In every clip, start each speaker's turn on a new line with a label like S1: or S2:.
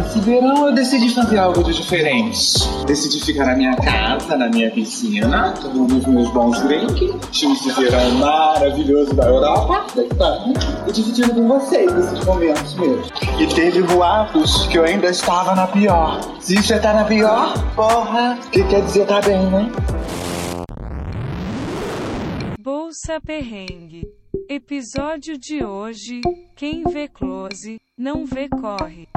S1: esse verão eu decidi fazer algo de diferente. Decidi ficar na minha casa, na minha piscina, tomando os meus bons drinks, esse verão maravilhoso da Europa, da Espanha, e dividindo com vocês esses momentos meus. E teve boatos que eu ainda estava na pior. Se você tá na pior, porra, que quer dizer tá bem, né?
S2: Bolsa Perrengue. Episódio de hoje: Quem vê close, não vê corre.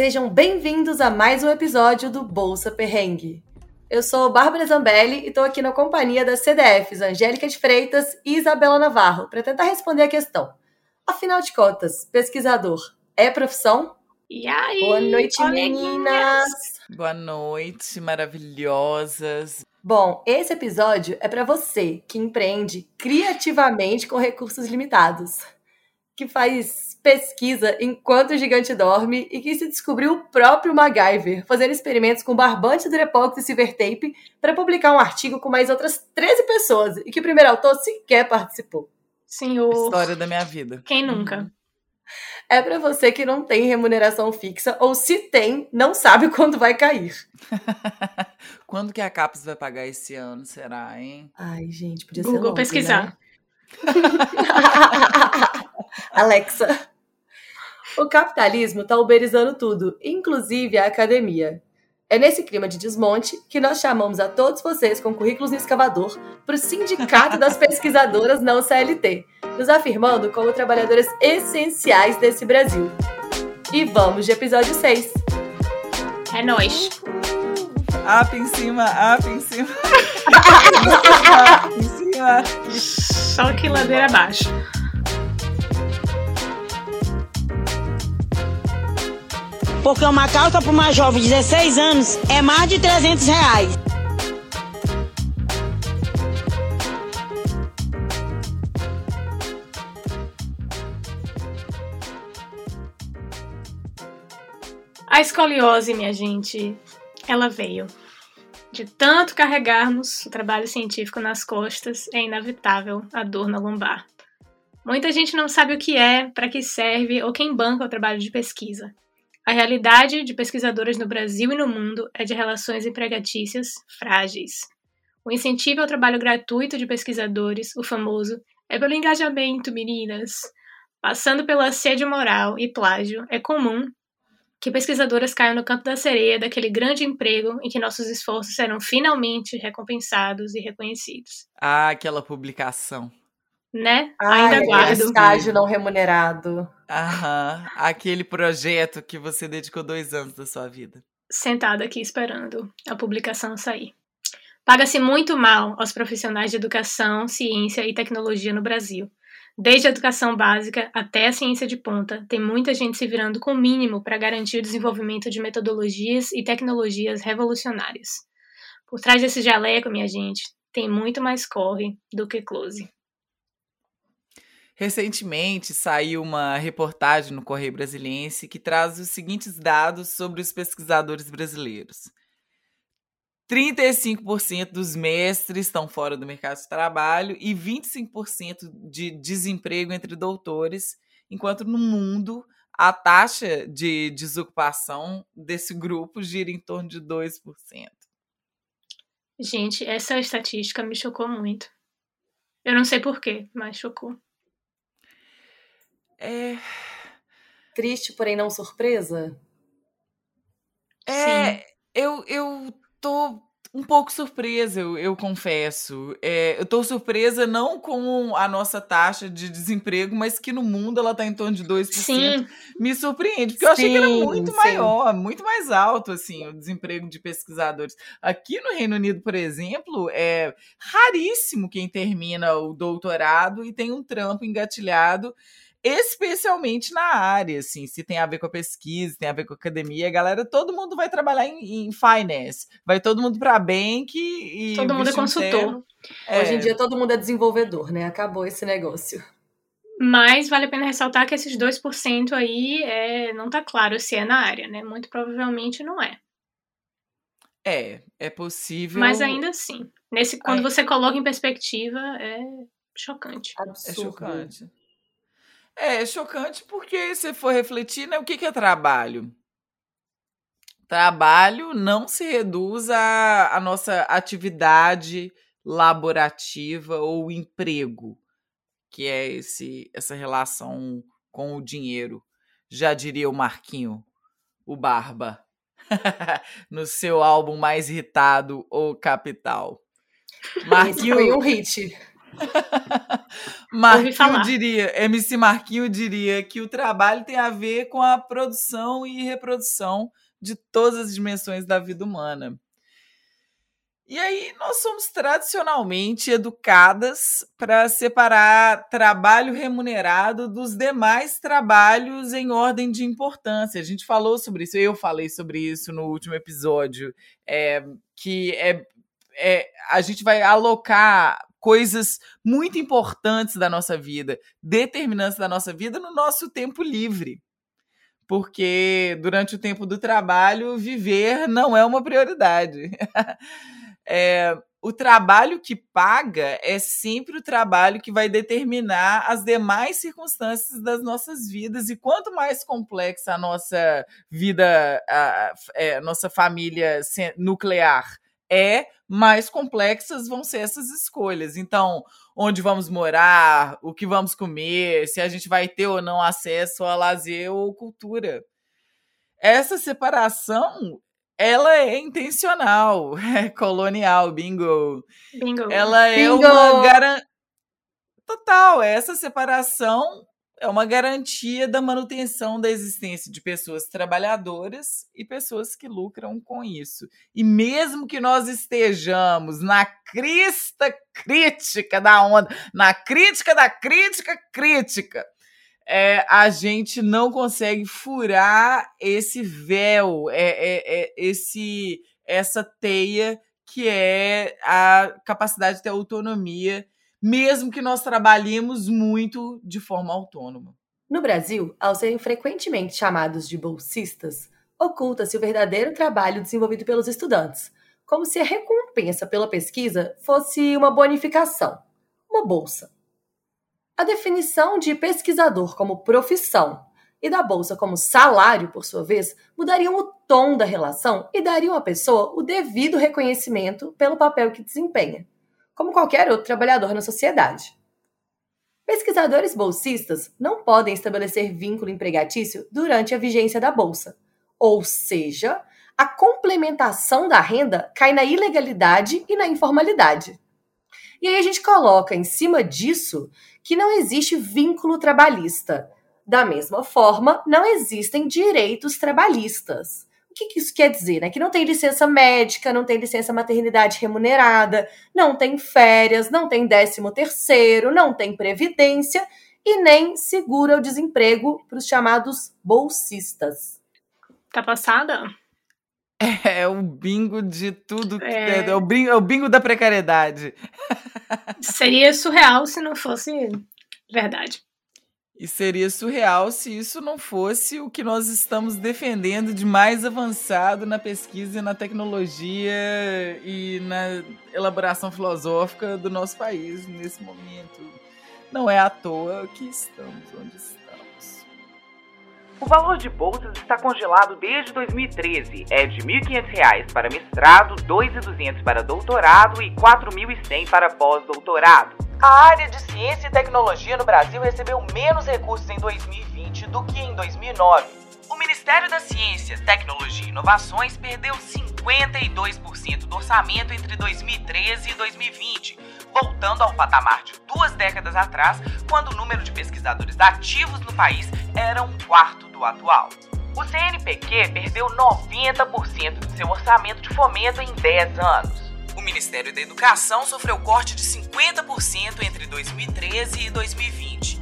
S3: Sejam bem-vindos a mais um episódio do Bolsa Perrengue. Eu sou Bárbara Zambelli e estou aqui na companhia das CDFs Angélica de Freitas e Isabela Navarro para tentar responder a questão. Afinal de contas, pesquisador é profissão?
S4: E aí?
S3: Boa noite,
S4: coleguinhas?
S3: meninas!
S5: Boa noite, maravilhosas.
S3: Bom, esse episódio é para você que empreende criativamente com recursos limitados, que faz pesquisa enquanto o gigante dorme e que se descobriu o próprio MacGyver, fazendo experimentos com barbante, Durepox e silver tape para publicar um artigo com mais outras 13 pessoas e que o primeiro autor sequer participou.
S4: Senhor.
S5: História da minha vida.
S4: Quem nunca?
S3: É para você que não tem remuneração fixa ou se tem, não sabe quando vai cair.
S5: Quando que a CAPES vai pagar esse ano, será, hein?
S3: Ai, gente, podia ser
S4: Google pesquisar.
S3: né? Alexa. O capitalismo está uberizando tudo, inclusive a academia. É nesse clima de desmonte que nós chamamos a todos vocês com currículos no escavador para o Sindicato das Pesquisadoras Não CLT, nos afirmando como trabalhadoras essenciais desse Brasil. E vamos de episódio 6.
S4: É nóis.
S5: Up em cima, up em cima. up em cima.
S4: Só que ladeira abaixo.
S6: Porque uma calça para uma jovem de 16 anos é mais de 300 reais.
S4: A escoliose, minha gente, ela veio. De tanto carregarmos o trabalho científico nas costas, é inevitável a dor na lombar. Muita gente não sabe o que é, para que serve ou quem banca o trabalho de pesquisa. A realidade de pesquisadoras no Brasil e no mundo é de relações empregatícias frágeis. O incentivo ao trabalho gratuito de pesquisadores, o famoso, é pelo engajamento, meninas. Passando pelo assédio moral e plágio, é comum que pesquisadoras caiam no canto da sereia daquele grande emprego em que nossos esforços serão finalmente recompensados e reconhecidos.
S5: Ah, aquela publicação.
S4: Né?
S3: Ai,
S4: Ainda
S3: aquele
S4: guardo.
S3: estágio não remunerado.
S5: Aham. Aquele projeto que você dedicou dois anos da sua vida.
S4: sentada aqui esperando a publicação sair. Paga-se muito mal aos profissionais de educação, ciência e tecnologia no Brasil. Desde a educação básica até a ciência de ponta, tem muita gente se virando com o mínimo para garantir o desenvolvimento de metodologias e tecnologias revolucionárias. Por trás desse jaleco, minha gente, tem muito mais corre do que close.
S5: Recentemente saiu uma reportagem no Correio Brasiliense que traz os seguintes dados sobre os pesquisadores brasileiros. 35% dos mestres estão fora do mercado de trabalho e 25% de desemprego entre doutores, enquanto no mundo a taxa de desocupação desse grupo gira em torno de 2%.
S4: Gente, essa estatística me chocou muito. Eu não sei porquê, mas chocou.
S5: É,
S3: Triste, porém não surpresa?
S5: É, eu, eu tô um pouco surpresa, eu, eu confesso. É, eu tô surpresa não com a nossa taxa de desemprego, mas que no mundo ela tá em torno de 2%.
S4: Sim,
S5: Me surpreende, porque eu achei que era
S3: Sim,
S5: muito
S3: sim.
S5: maior, muito mais alto, assim, o desemprego de pesquisadores. Aqui no Reino Unido, por exemplo, é raríssimo quem termina o doutorado e tem um trampo engatilhado especialmente na área, assim, se tem a ver com a pesquisa, tem a ver com a academia, galera, todo mundo vai trabalhar em, em finance, vai todo mundo para bank e
S4: todo mundo é consultor.
S5: É,
S3: Hoje em dia todo mundo é desenvolvedor, né? Acabou esse negócio.
S4: Mas vale a pena ressaltar que esses 2% aí é, não tá claro se é na área, né? Muito provavelmente não é.
S5: É, é possível.
S4: Mas ainda assim, nesse, quando
S5: Ai.
S4: você coloca em perspectiva, é chocante.
S5: É
S3: Absurdo.
S5: chocante. É, é chocante porque se for refletir, né, o que, que é trabalho? Trabalho não se reduz à, à nossa atividade laborativa ou emprego, que é esse, essa relação com o dinheiro. Já diria o Marquinho, o Barba, no seu álbum mais irritado, O Capital.
S3: Esse
S5: Marquinho,
S3: foi um hit.
S5: Marquinho diria, MC Marquinho diria que o trabalho tem a ver com a produção e reprodução de todas as dimensões da vida humana. E aí nós somos tradicionalmente educadas para separar trabalho remunerado dos demais trabalhos em ordem de importância. A gente falou sobre isso, eu falei sobre isso no último episódio, é, que é, é, a gente vai alocar coisas muito importantes da nossa vida, determinantes da nossa vida, no nosso tempo livre. Porque durante o tempo do trabalho, viver não é uma prioridade. É, o trabalho que paga é sempre o trabalho que vai determinar as demais circunstâncias das nossas vidas. E quanto mais complexa a nossa vida, a, é, a nossa família nuclear é, mais complexas vão ser essas escolhas. Então, onde vamos morar, o que vamos comer, se a gente vai ter ou não acesso a lazer ou cultura. Essa separação, ela é intencional, é colonial, bingo.
S4: Bingo.
S5: Ela é
S3: Bingo!
S5: uma garantia. Total, essa separação é uma garantia da manutenção da existência de pessoas trabalhadoras e pessoas que lucram com isso. E mesmo que nós estejamos na crista crítica da onda, na crítica da crítica crítica, é, a gente não consegue furar esse véu, é, é- é esse, essa teia que é a capacidade de ter autonomia, mesmo que nós trabalhemos muito de forma autônoma.
S3: No Brasil, ao serem frequentemente chamados de bolsistas, oculta-se o verdadeiro trabalho desenvolvido pelos estudantes, como se a recompensa pela pesquisa fosse uma bonificação, uma bolsa. A definição de pesquisador como profissão e da bolsa como salário, por sua vez, mudariam o tom da relação e dariam à pessoa o devido reconhecimento pelo papel que desempenha, como qualquer outro trabalhador na sociedade. Pesquisadores bolsistas não podem estabelecer vínculo empregatício durante a vigência da bolsa, ou seja, a complementação da renda cai na ilegalidade e na informalidade. E aí a gente coloca em cima disso que não existe vínculo trabalhista. Da mesma forma, não existem direitos trabalhistas. O que, que isso quer dizer? Né? Que não tem licença médica, não tem licença maternidade remunerada, não tem férias, não tem décimo terceiro, não tem previdência e nem segura o desemprego para os chamados bolsistas.
S4: Tá passada?
S5: É o bingo de tudo. que-
S4: É.
S5: É, o, bingo, é o bingo da precariedade.
S4: Seria surreal se não fosse verdade.
S5: E seria surreal se isso não fosse o que nós estamos defendendo de mais avançado na pesquisa, na tecnologia e na elaboração filosófica do nosso país nesse momento. Não é à toa que estamos onde estamos.
S7: O valor de bolsas está congelado desde 2013. É de R$ 1.500 para mestrado, R$ 2.200 para doutorado e R$ 4.100 para pós-doutorado. A área de ciência e tecnologia no Brasil recebeu menos recursos em 2020 do que em 2009. O Ministério da Ciência, Tecnologia e Inovações perdeu 52% do orçamento entre 2013 e 2020, voltando ao patamar de duas décadas atrás, quando o número de pesquisadores ativos no país era um quarto do atual. O CNPq perdeu 90% de seu orçamento de fomento em 10 anos. O Ministério da Educação sofreu corte de 50% entre 2013 e 2020.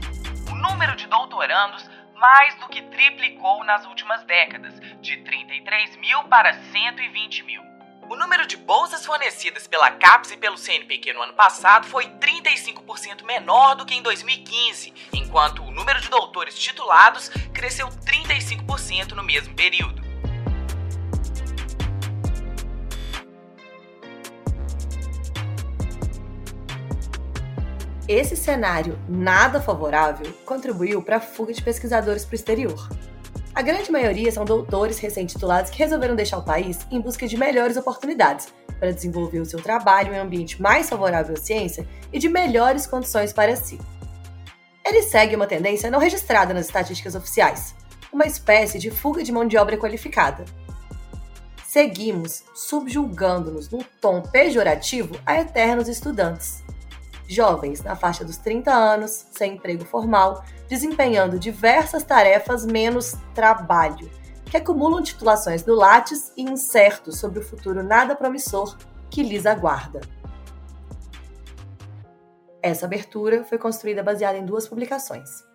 S7: O número de doutorandos mais do que triplicou nas últimas décadas, de 33 mil para 120 mil. O número de bolsas fornecidas pela CAPES e pelo CNPq no ano passado foi 35% menor do que em 2015, enquanto o número de doutores titulados cresceu 35% no mesmo período.
S3: Esse cenário nada favorável contribuiu para a fuga de pesquisadores para o exterior. A grande maioria são doutores recém-titulados que resolveram deixar o país em busca de melhores oportunidades para desenvolver o seu trabalho em um ambiente mais favorável à ciência e de melhores condições para si. Ele segue uma tendência não registrada nas estatísticas oficiais, uma espécie de fuga de mão de obra qualificada. Seguimos subjulgando-nos num tom pejorativo a eternos estudantes jovens na faixa dos 30 anos, sem emprego formal, desempenhando diversas tarefas menos trabalho, que acumulam titulações no Lattes e incertos sobre o futuro nada promissor que lhes aguarda. Essa abertura foi construída baseada em duas publicações.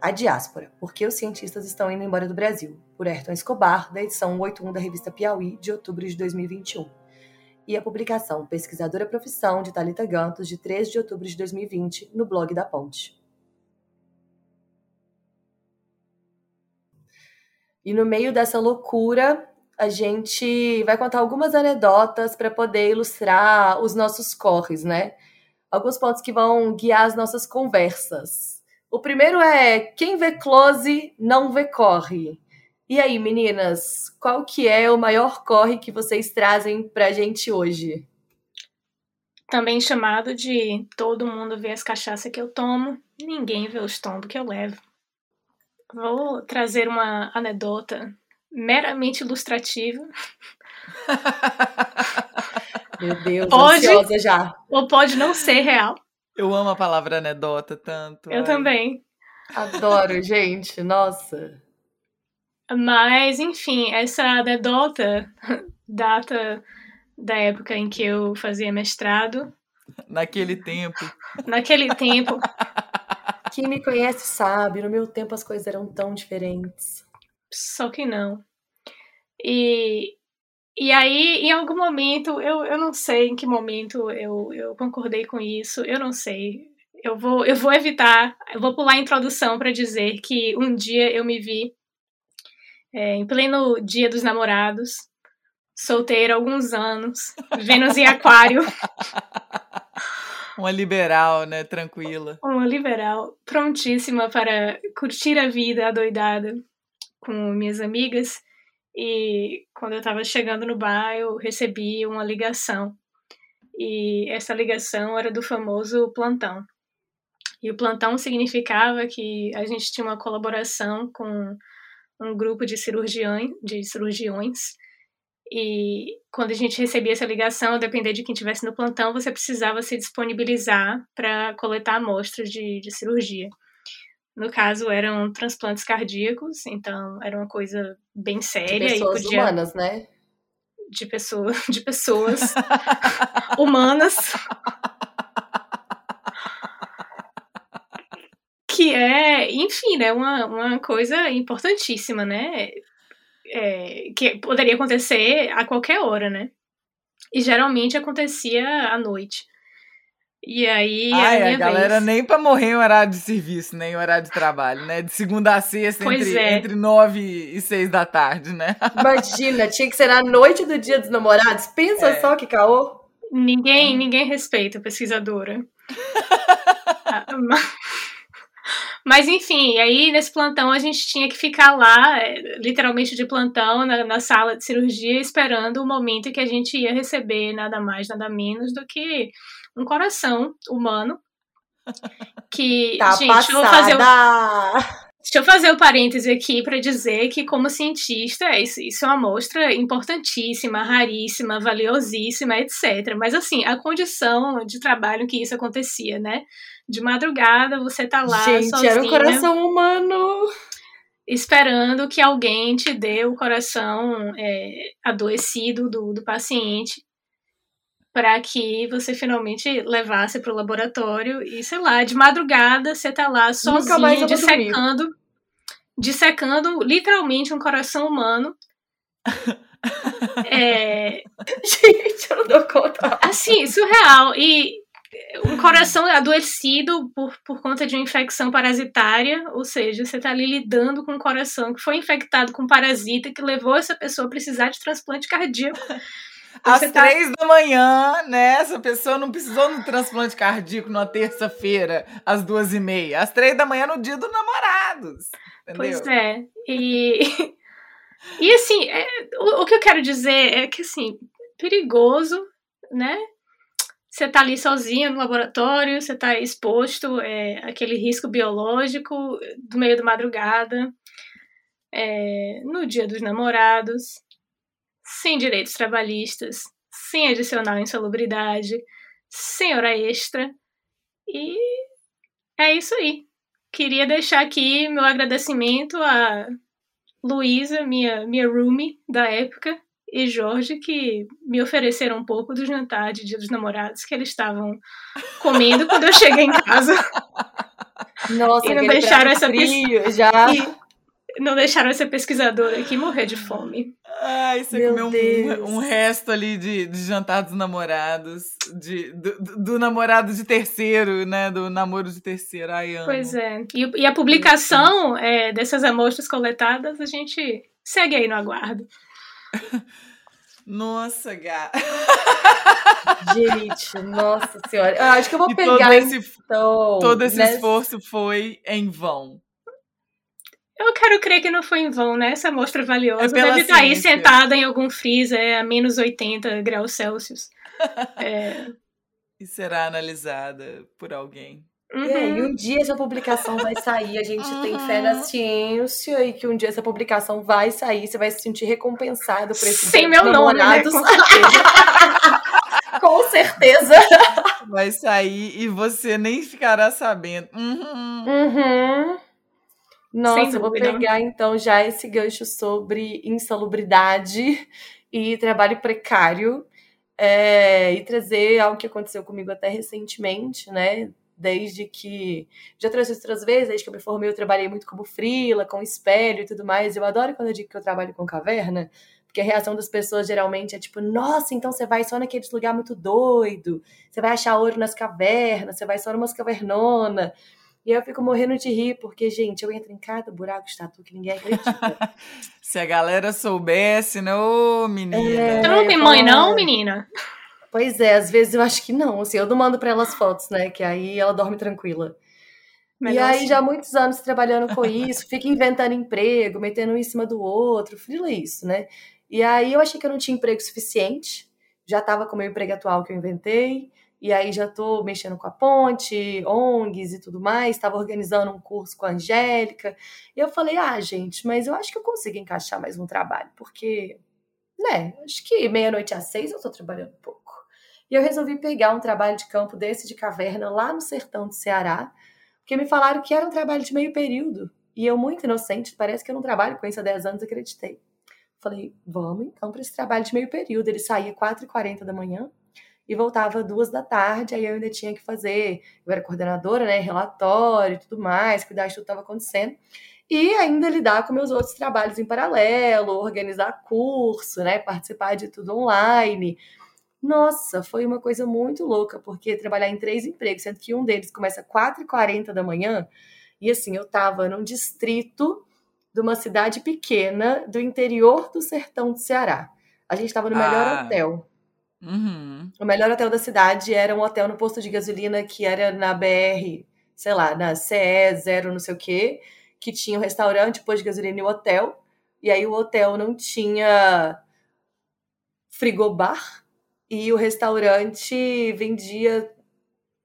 S3: A Diáspora, Por que os cientistas estão indo embora do Brasil, por Ayrton Escobar, da edição 81 da revista Piauí, de outubro de 2021 e a publicação Pesquisadora Profissão de Talita Gantos, de 3 de outubro de 2020, no blog da Ponte. E no meio dessa loucura, a gente vai contar algumas anedotas para poder ilustrar os nossos corres, né? Alguns pontos que vão guiar as nossas conversas. O primeiro é quem vê close não vê corre. E aí, meninas, qual que é o maior corre que vocês trazem pra gente hoje?
S4: Também chamado de todo mundo vê as cachaças que eu tomo, ninguém vê os tombos que eu levo. Vou trazer uma anedota meramente ilustrativa.
S3: Meu Deus,
S4: pode,
S3: ansiosa já.
S4: Ou pode não ser real.
S5: Eu amo a palavra anedota tanto.
S4: Eu
S5: ai.
S4: também.
S3: Adoro, gente. Nossa.
S4: Mas, enfim, essa anedota data da época em que eu fazia mestrado.
S5: Naquele tempo.
S4: Naquele tempo,
S3: Quem me conhece sabe, no meu tempo as coisas eram tão diferentes.
S4: só que não. E, e aí, em algum momento, eu, eu não sei em que momento eu, eu concordei com isso, eu não sei. Eu vou, eu vou evitar, eu vou pular a introdução para dizer que um dia eu me vi é, em pleno dia dos namorados, solteira há alguns anos, Vênus em Aquário,
S5: Uma liberal, né? Tranquila.
S4: uma liberal, prontíssima para curtir a vida adoidada com minhas amigas. E quando eu estava chegando no bar, eu recebi uma ligação. E essa ligação era do famoso plantão. E o plantão significava que a gente tinha uma colaboração com um grupo de cirurgiões, de cirurgiões. E quando a gente recebia essa ligação, depender de quem estivesse no plantão, você precisava se disponibilizar para coletar amostras de, de cirurgia. No caso, eram transplantes cardíacos, então era uma coisa bem
S3: De
S4: séria
S3: pessoas
S4: e podia
S3: humanas, né?
S4: de pessoa, de pessoas humanas que é, enfim, né, uma, uma coisa importantíssima, né, é, que poderia acontecer a qualquer hora, né, e geralmente acontecia à noite. E aí
S5: Ai,
S4: a
S5: a galera
S4: vez...
S5: nem pra morrer em horário de serviço, nem em horário de trabalho, né? De segunda a sexta,
S4: Pois
S5: entre,
S4: é.
S5: entre nove e seis da tarde, né?
S3: Imagina, tinha que ser na noite do dia dos namorados. Pensa
S5: É.
S3: só que caô.
S4: Ninguém, ninguém respeita a pesquisadora. Ma- Mas enfim, aí nesse plantão a gente tinha que ficar lá, eh, literalmente de plantão, na, na sala de cirurgia, esperando o momento em que a gente ia receber nada mais, nada menos do que um coração humano. Que,
S3: Tá
S4: gente, deixa eu fazer o
S3: passada.
S4: Deixa eu fazer o parêntese aqui para dizer que, como cientista, isso, isso é uma amostra importantíssima, raríssima, valiosíssima, etc. Mas, assim, a condição de trabalho que isso acontecia, né? De madrugada, você tá lá
S3: Gente,
S4: sozinha,
S3: era um coração humano.
S4: esperando que alguém te dê o coração é, adoecido do, do paciente para que você finalmente levasse para o laboratório e, sei lá, de madrugada você tá lá sozinho,
S3: dormir.
S4: dissecando, dissecando literalmente um coração humano É,
S3: Gente, eu não dou conta.
S4: assim, surreal. E um coração adoecido por, por conta de uma infecção parasitária, ou seja, você está ali lidando com um coração que foi infectado com parasita que levou essa pessoa a precisar de transplante cardíaco.
S5: Às
S4: tá-
S5: três da manhã, né? Essa pessoa não precisou de um transplante cardíaco numa terça-feira, às duas e meia. Às três da manhã no dia dos namorados. Entendeu?
S4: Pois é. E, e assim, é, o, o que eu quero dizer é que, assim, perigoso, né? Você tá ali sozinho no laboratório, você tá exposto é, àquele risco biológico do meio da madrugada, é, no dia dos namorados, sem direitos trabalhistas, sem adicional insalubridade, sem hora extra. E é isso aí. Queria deixar aqui meu agradecimento a Luísa, minha, minha roomie da época, e Jorge, que me ofereceram um pouco do jantar de Dia dos Namorados que eles estavam comendo quando eu cheguei em casa.
S3: Nossa,
S4: E não deixaram essa
S3: frio já.
S4: E não deixaram essa pesquisadora aqui morrer de fome.
S5: Ai, você
S3: Meu
S5: comeu
S3: Deus.
S5: um, um resto ali de, de jantar dos namorados, de, do, do- do namorado de terceiro, né? Do namoro de terceiro. Ai, amo.
S4: Pois é. E, e a publicação é, dessas amostras coletadas, a gente segue aí no aguardo.
S5: Nossa, gata.
S3: Gente, nossa senhora. Eu acho que eu vou
S5: E todo
S3: pegar
S5: esse,
S3: então.
S5: todo esse
S3: nessa-
S5: esforço foi em vão.
S4: Eu quero crer que não foi em vão, né? Essa amostra valiosa
S5: É
S4: deve estar aí
S5: ciência.
S4: sentada em algum freezer a menos 80 graus Celsius. É,
S5: E será analisada por alguém.
S3: É, e
S4: uhum.
S3: um dia essa publicação vai sair, a gente tem fé na
S5: Uhum.
S3: ciência e que um dia essa publicação vai sair, você vai se sentir recompensado por esse
S4: Sem meu nome, né? Com certeza.
S3: Com certeza.
S5: Vai sair e você nem ficará sabendo. Uhum.
S3: Uhum. Nossa, eu vou pegar então já esse gancho sobre insalubridade e trabalho precário é, e trazer algo que aconteceu comigo até recentemente, né? Desde que. Já trouxe isso outras vezes, desde que eu me formei, eu trabalhei muito como frila, com espelho e tudo mais. Eu adoro quando eu digo que eu trabalho com caverna, porque a reação das pessoas geralmente é tipo, nossa, então você vai só naqueles lugar muito doido, você vai achar ouro nas cavernas, você vai só numas cavernonas. E eu fico morrendo de rir, porque, gente, eu entro em cada buraco de tatu que ninguém acredita.
S5: Se a galera soubesse, né? Ô, menina.
S3: É.
S4: Não tem mãe, não, menina?
S3: Pois é, às vezes eu acho que não. Assim, eu não mando pra elas fotos, né? Que aí ela dorme tranquila. e
S4: Melhor
S3: aí,
S4: assim.
S3: já há muitos anos trabalhando com isso, fica inventando emprego, metendo um em cima do outro, frila isso, né? E aí eu achei que eu não tinha emprego suficiente, já tava com o meu emprego atual que eu inventei, e aí já tô mexendo com a ponte, ONGs e tudo mais, estava organizando um curso com a Angélica, e eu falei, ah, gente, mas eu acho que eu consigo encaixar mais um trabalho, porque, né, acho que meia-noite às seis eu tô trabalhando pouco. E eu resolvi pegar um trabalho de campo desse de caverna lá no sertão do Ceará, porque me falaram que era um trabalho de meio período. E eu, muito inocente, parece que eu não trabalho com isso há 10 anos, acreditei. Falei, vamos então para esse trabalho de meio período. Ele saía 4h40 da manhã e voltava duas da tarde, aí eu ainda tinha que fazer, eu era coordenadora, né, relatório e tudo mais, cuidar de tudo que estava acontecendo. E ainda lidar com meus outros trabalhos em paralelo, organizar curso, né, participar de tudo online. Nossa, foi uma coisa muito louca, porque trabalhar em três empregos, sendo que um deles começa às 4h40 da manhã, e assim, eu tava num distrito de uma cidade pequena do interior do sertão do Ceará. A gente tava no melhor
S5: Ah.
S3: hotel.
S5: Uhum.
S3: O melhor hotel da cidade era um hotel no posto de gasolina que era na BR, sei lá, na CE 0 não sei o quê, que tinha um restaurante, posto de gasolina e o hotel. E aí o hotel não tinha frigobar e o restaurante vendia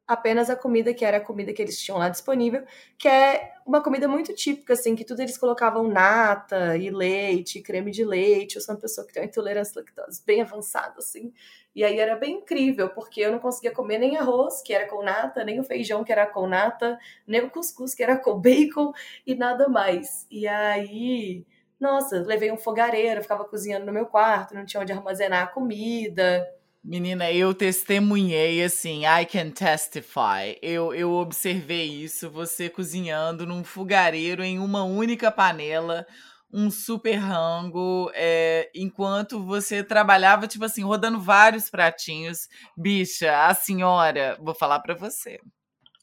S3: apenas a comida que era a comida que eles tinham lá disponível, que é uma comida muito típica, assim, que tudo eles colocavam nata e leite, creme de leite. Eu sou uma pessoa que tem uma intolerância à lactose bem avançada, assim. E aí era bem incrível, porque eu não conseguia comer nem arroz, que era com nata, nem o feijão, que era com nata, nem o cuscuz, que era com bacon, e nada mais. E aí, nossa, levei um fogareiro, ficava cozinhando no meu quarto, não tinha onde armazenar a comida.
S5: Menina, eu testemunhei assim, I can testify. Eu, eu observei isso, você cozinhando num fogareiro em uma única panela, um super rango é, enquanto você trabalhava, tipo assim, rodando vários pratinhos. Bicha, a senhora, vou falar para você.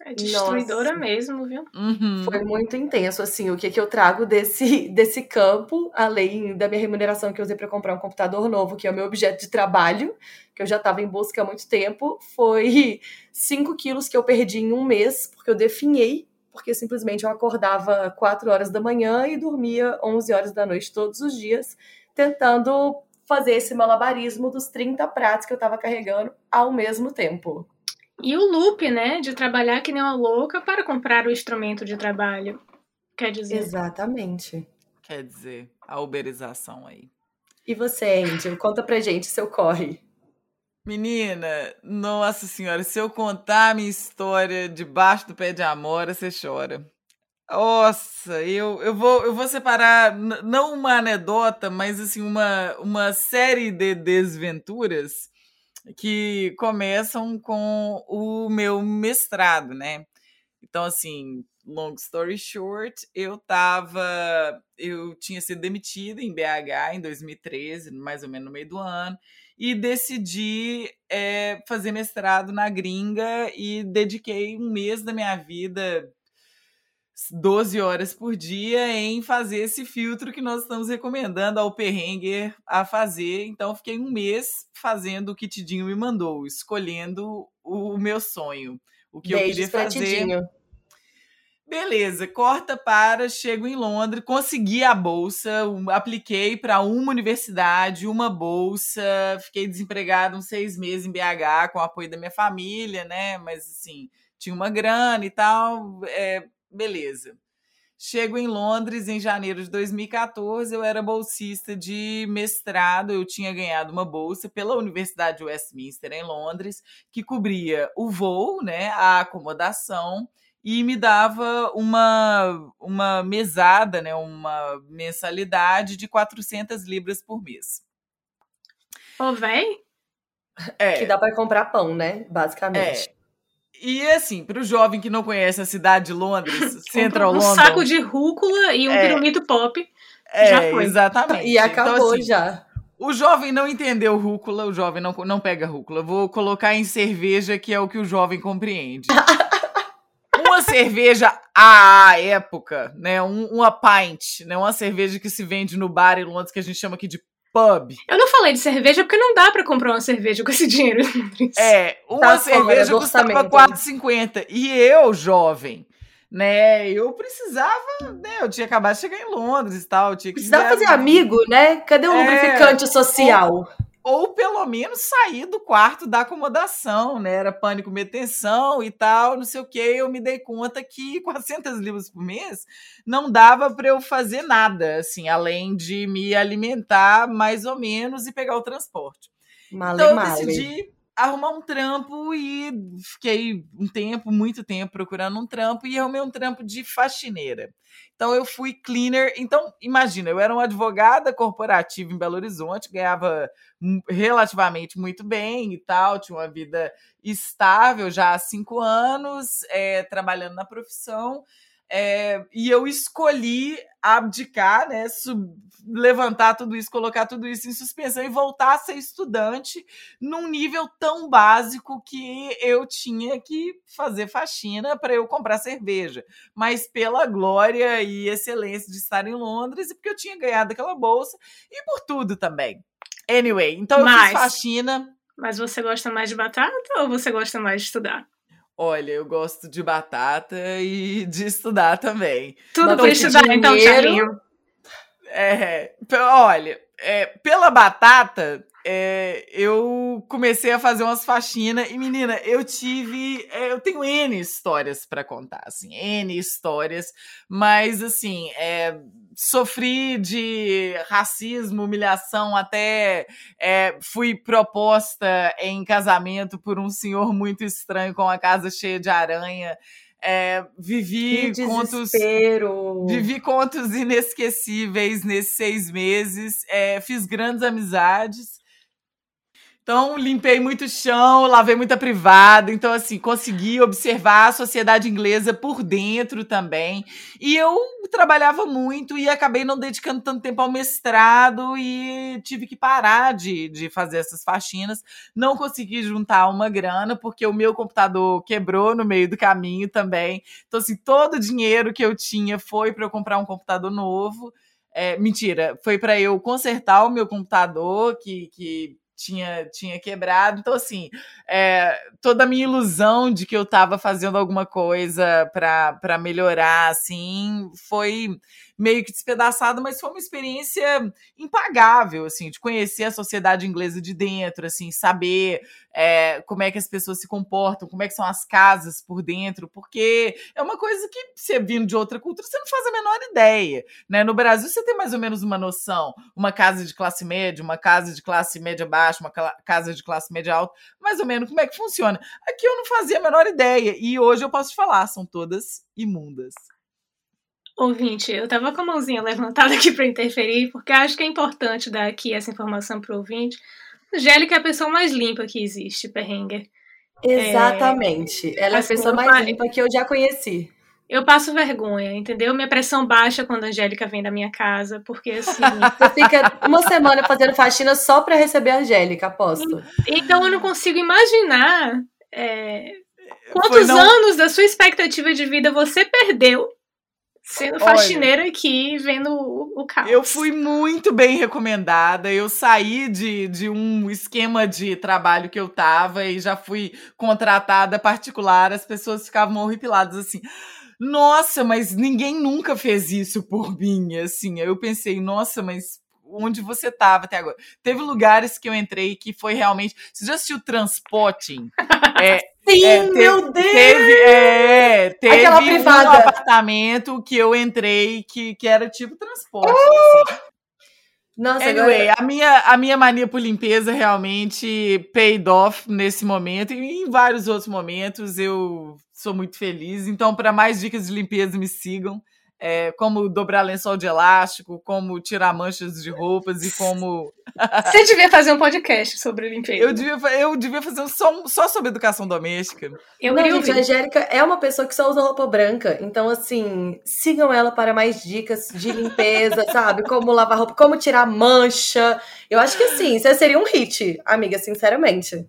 S4: É destruidora
S3: Nossa.
S4: mesmo, viu?
S5: Uhum.
S3: Foi muito intenso, assim, o que, que eu trago desse, desse campo, além da minha remuneração que eu usei para comprar um computador novo, que é o meu objeto de trabalho, que eu já estava em busca há muito tempo, foi 5 quilos que eu perdi em um mês, porque eu definhei, porque simplesmente eu acordava 4 horas da manhã e dormia 11 horas da noite todos os dias, tentando fazer esse malabarismo dos 30 pratos que eu estava carregando ao mesmo tempo.
S4: E o loop, né? De trabalhar que nem uma louca para comprar o instrumento de trabalho. Quer dizer,
S3: Exatamente.
S5: Quer dizer, a uberização aí.
S3: E você, Angel, conta pra gente seu corre.
S5: Menina, nossa senhora, se eu contar a minha história debaixo do pé de amora, você chora. Nossa, eu, eu, vou, eu vou separar, não uma anedota, mas assim, uma, uma série de desventuras que começam com o meu mestrado, né? Então, assim, long story short, eu tava. Eu tinha sido demitida em BH em 2013, mais ou menos no meio do ano, e decidi eh, fazer mestrado na gringa e dediquei um mês da minha vida. 12 horas por dia em fazer esse filtro que nós estamos recomendando ao Perrenger a fazer. Então, fiquei um mês fazendo o que Tidinho me mandou, escolhendo o meu sonho, o que eu
S3: Beijos
S5: queria
S3: pra
S5: fazer.
S3: Tidinho.
S5: Beleza, corta para, chego em Londres, consegui a bolsa, apliquei para uma universidade, uma bolsa, fiquei desempregada uns seis meses em BH com o apoio da minha família, né? Mas assim, tinha uma grana e tal, é, beleza. Chego em Londres em janeiro de 2014, eu era bolsista de mestrado, eu tinha ganhado uma bolsa pela Universidade de Westminster em Londres, que cobria o voo, né, a acomodação e me dava uma, uma mesada, né, uma mensalidade de 400 libras por mês.
S4: ô, véi,
S5: É,
S3: Que dá pra comprar pão, né? Basicamente.
S5: E assim, para o jovem que não conhece a cidade de Londres, Central
S4: um
S5: London...
S4: saco de rúcula e um
S5: É.
S4: pirulito pop.
S5: é,
S4: já foi.
S5: Exatamente.
S3: E acabou
S5: então, assim,
S3: já.
S5: O jovem não entendeu rúcula, o jovem não, não pega rúcula. Vou colocar em cerveja, que é o que o jovem compreende. uma cerveja à época, né? Um, uma pint, né? Uma cerveja que se vende no bar em Londres, que a gente chama aqui de pub.
S4: Eu não falei de cerveja porque não dá pra comprar uma cerveja com esse dinheiro.
S5: É, uma
S3: Tá fora
S5: cerveja
S3: do
S5: custava
S3: orçamento.
S5: 4,50. E eu, jovem, né? Eu precisava, né? Eu tinha acabado de chegar em Londres e tal. eu Tinha que
S3: Precisava fazer amigo, né? Cadê o
S5: É.
S3: lubrificante social?
S5: Ou pelo menos sair do quarto da acomodação, né? Era pânico, meio tensão e tal, não sei o que. Eu me dei conta que 400 libras por mês não dava para eu fazer nada, assim, além de me alimentar mais ou menos e pegar o transporte.
S3: Male,
S5: Então eu decidi arrumar um trampo e fiquei um tempo, muito tempo procurando um trampo e arrumei um trampo de faxineira. Então eu fui cleaner. Então, imagina, eu era uma advogada corporativa em Belo Horizonte, ganhava relativamente muito bem e tal, tinha uma vida estável já há cinco anos, eh, trabalhando na profissão. Eh, e eu escolhi abdicar, né? sub- levantar tudo isso, colocar tudo isso em suspensão e voltar a ser estudante num nível tão básico que eu tinha que fazer faxina para eu comprar cerveja. Mas pela glória e excelência de estar em Londres e porque eu tinha ganhado aquela bolsa e por tudo também. Anyway, então eu
S4: Mas-
S5: fiz faxina.
S4: Mas você gosta mais de batata ou você gosta mais de estudar?
S5: Olha, eu gosto de batata e de estudar também.
S4: Tudo
S3: Mas
S4: estudar, então,
S3: dinheiro-
S4: Charlinho.
S5: É, olha, é, pela batata, é, eu comecei a fazer umas faxinas e, menina, eu tive. é, eu tenho N histórias para contar, assim, N histórias, mas, assim, é, sofri de racismo, humilhação, até é, fui proposta em casamento por um senhor muito estranho com a casa cheia de aranha. É, vivi contos. Vivi contos inesquecíveis nesses seis meses, é, fiz grandes amizades. Então, limpei muito chão, lavei muita privada. Então, assim, consegui observar a sociedade inglesa por dentro também. E eu trabalhava muito e acabei não dedicando tanto tempo ao mestrado e tive que parar de, de fazer essas faxinas. Não consegui juntar uma grana, porque o meu computador quebrou no meio do caminho também. Então, assim, todo o dinheiro que eu tinha foi para eu comprar um computador novo. É, mentira, foi para eu consertar o meu computador, que, que tinha, tinha quebrado. Então, assim, é, toda a minha ilusão de que eu estava fazendo alguma coisa para melhorar, assim, foi meio que despedaçado, mas foi uma experiência impagável, assim, de conhecer a sociedade inglesa de dentro, assim, saber é, como é que as pessoas se comportam, como é que são as casas por dentro, porque é uma coisa que você vindo de outra cultura, você não faz a menor ideia, né? No Brasil você tem mais ou menos uma noção, uma casa de classe média, uma casa de classe média baixa, uma casa de classe média alta, mais ou menos como é que funciona. Aqui eu não fazia a menor ideia e hoje eu posso te falar, são todas imundas.
S4: Ouvinte, eu tava com a mãozinha levantada aqui para interferir, porque acho que é importante dar aqui essa informação pro ouvinte. Angélica é a pessoa mais limpa que existe, Perrengue.
S3: Exatamente. É... Ela é a pessoa mais limpa que eu já conheci.
S4: Eu passo vergonha, entendeu? Minha pressão baixa quando a Angélica vem da minha casa, porque assim.
S3: Você fica uma semana fazendo faxina só para receber a Angélica, aposto.
S4: Então eu não consigo imaginar é, quantos não... anos da sua expectativa de vida você perdeu Sendo faxineira Olha, aqui, vendo o, o caos.
S5: Eu fui muito bem recomendada. Eu saí de, de um esquema de trabalho que eu tava e já fui contratada particular. As pessoas ficavam horripiladas assim. Nossa, mas ninguém nunca fez isso por mim, assim. Eu pensei, nossa, mas onde você estava até agora. Teve lugares que eu entrei que foi realmente. Você já assistiu Transporting?
S3: é, Sim, é, teve, meu Deus!
S5: Teve, é, teve Aquela privada. um apartamento que eu entrei que, que era tipo transporte. Oh! Assim. Nossa, anyway, agora... a, minha, a minha mania por limpeza realmente paid off nesse momento e em vários outros momentos eu sou muito feliz. Então, para mais dicas de limpeza, me sigam é, como dobrar lençol de elástico, como tirar manchas de roupas e como.
S4: Você devia fazer um podcast sobre limpeza.
S5: Eu devia, eu devia fazer um só, só sobre educação doméstica.
S3: Eu Não, gente, a Angélica é uma pessoa que só usa roupa branca. Então, assim, sigam ela para mais dicas de limpeza, sabe? Como lavar roupa, como tirar mancha. Eu acho que assim, você seria um hit, amiga, sinceramente.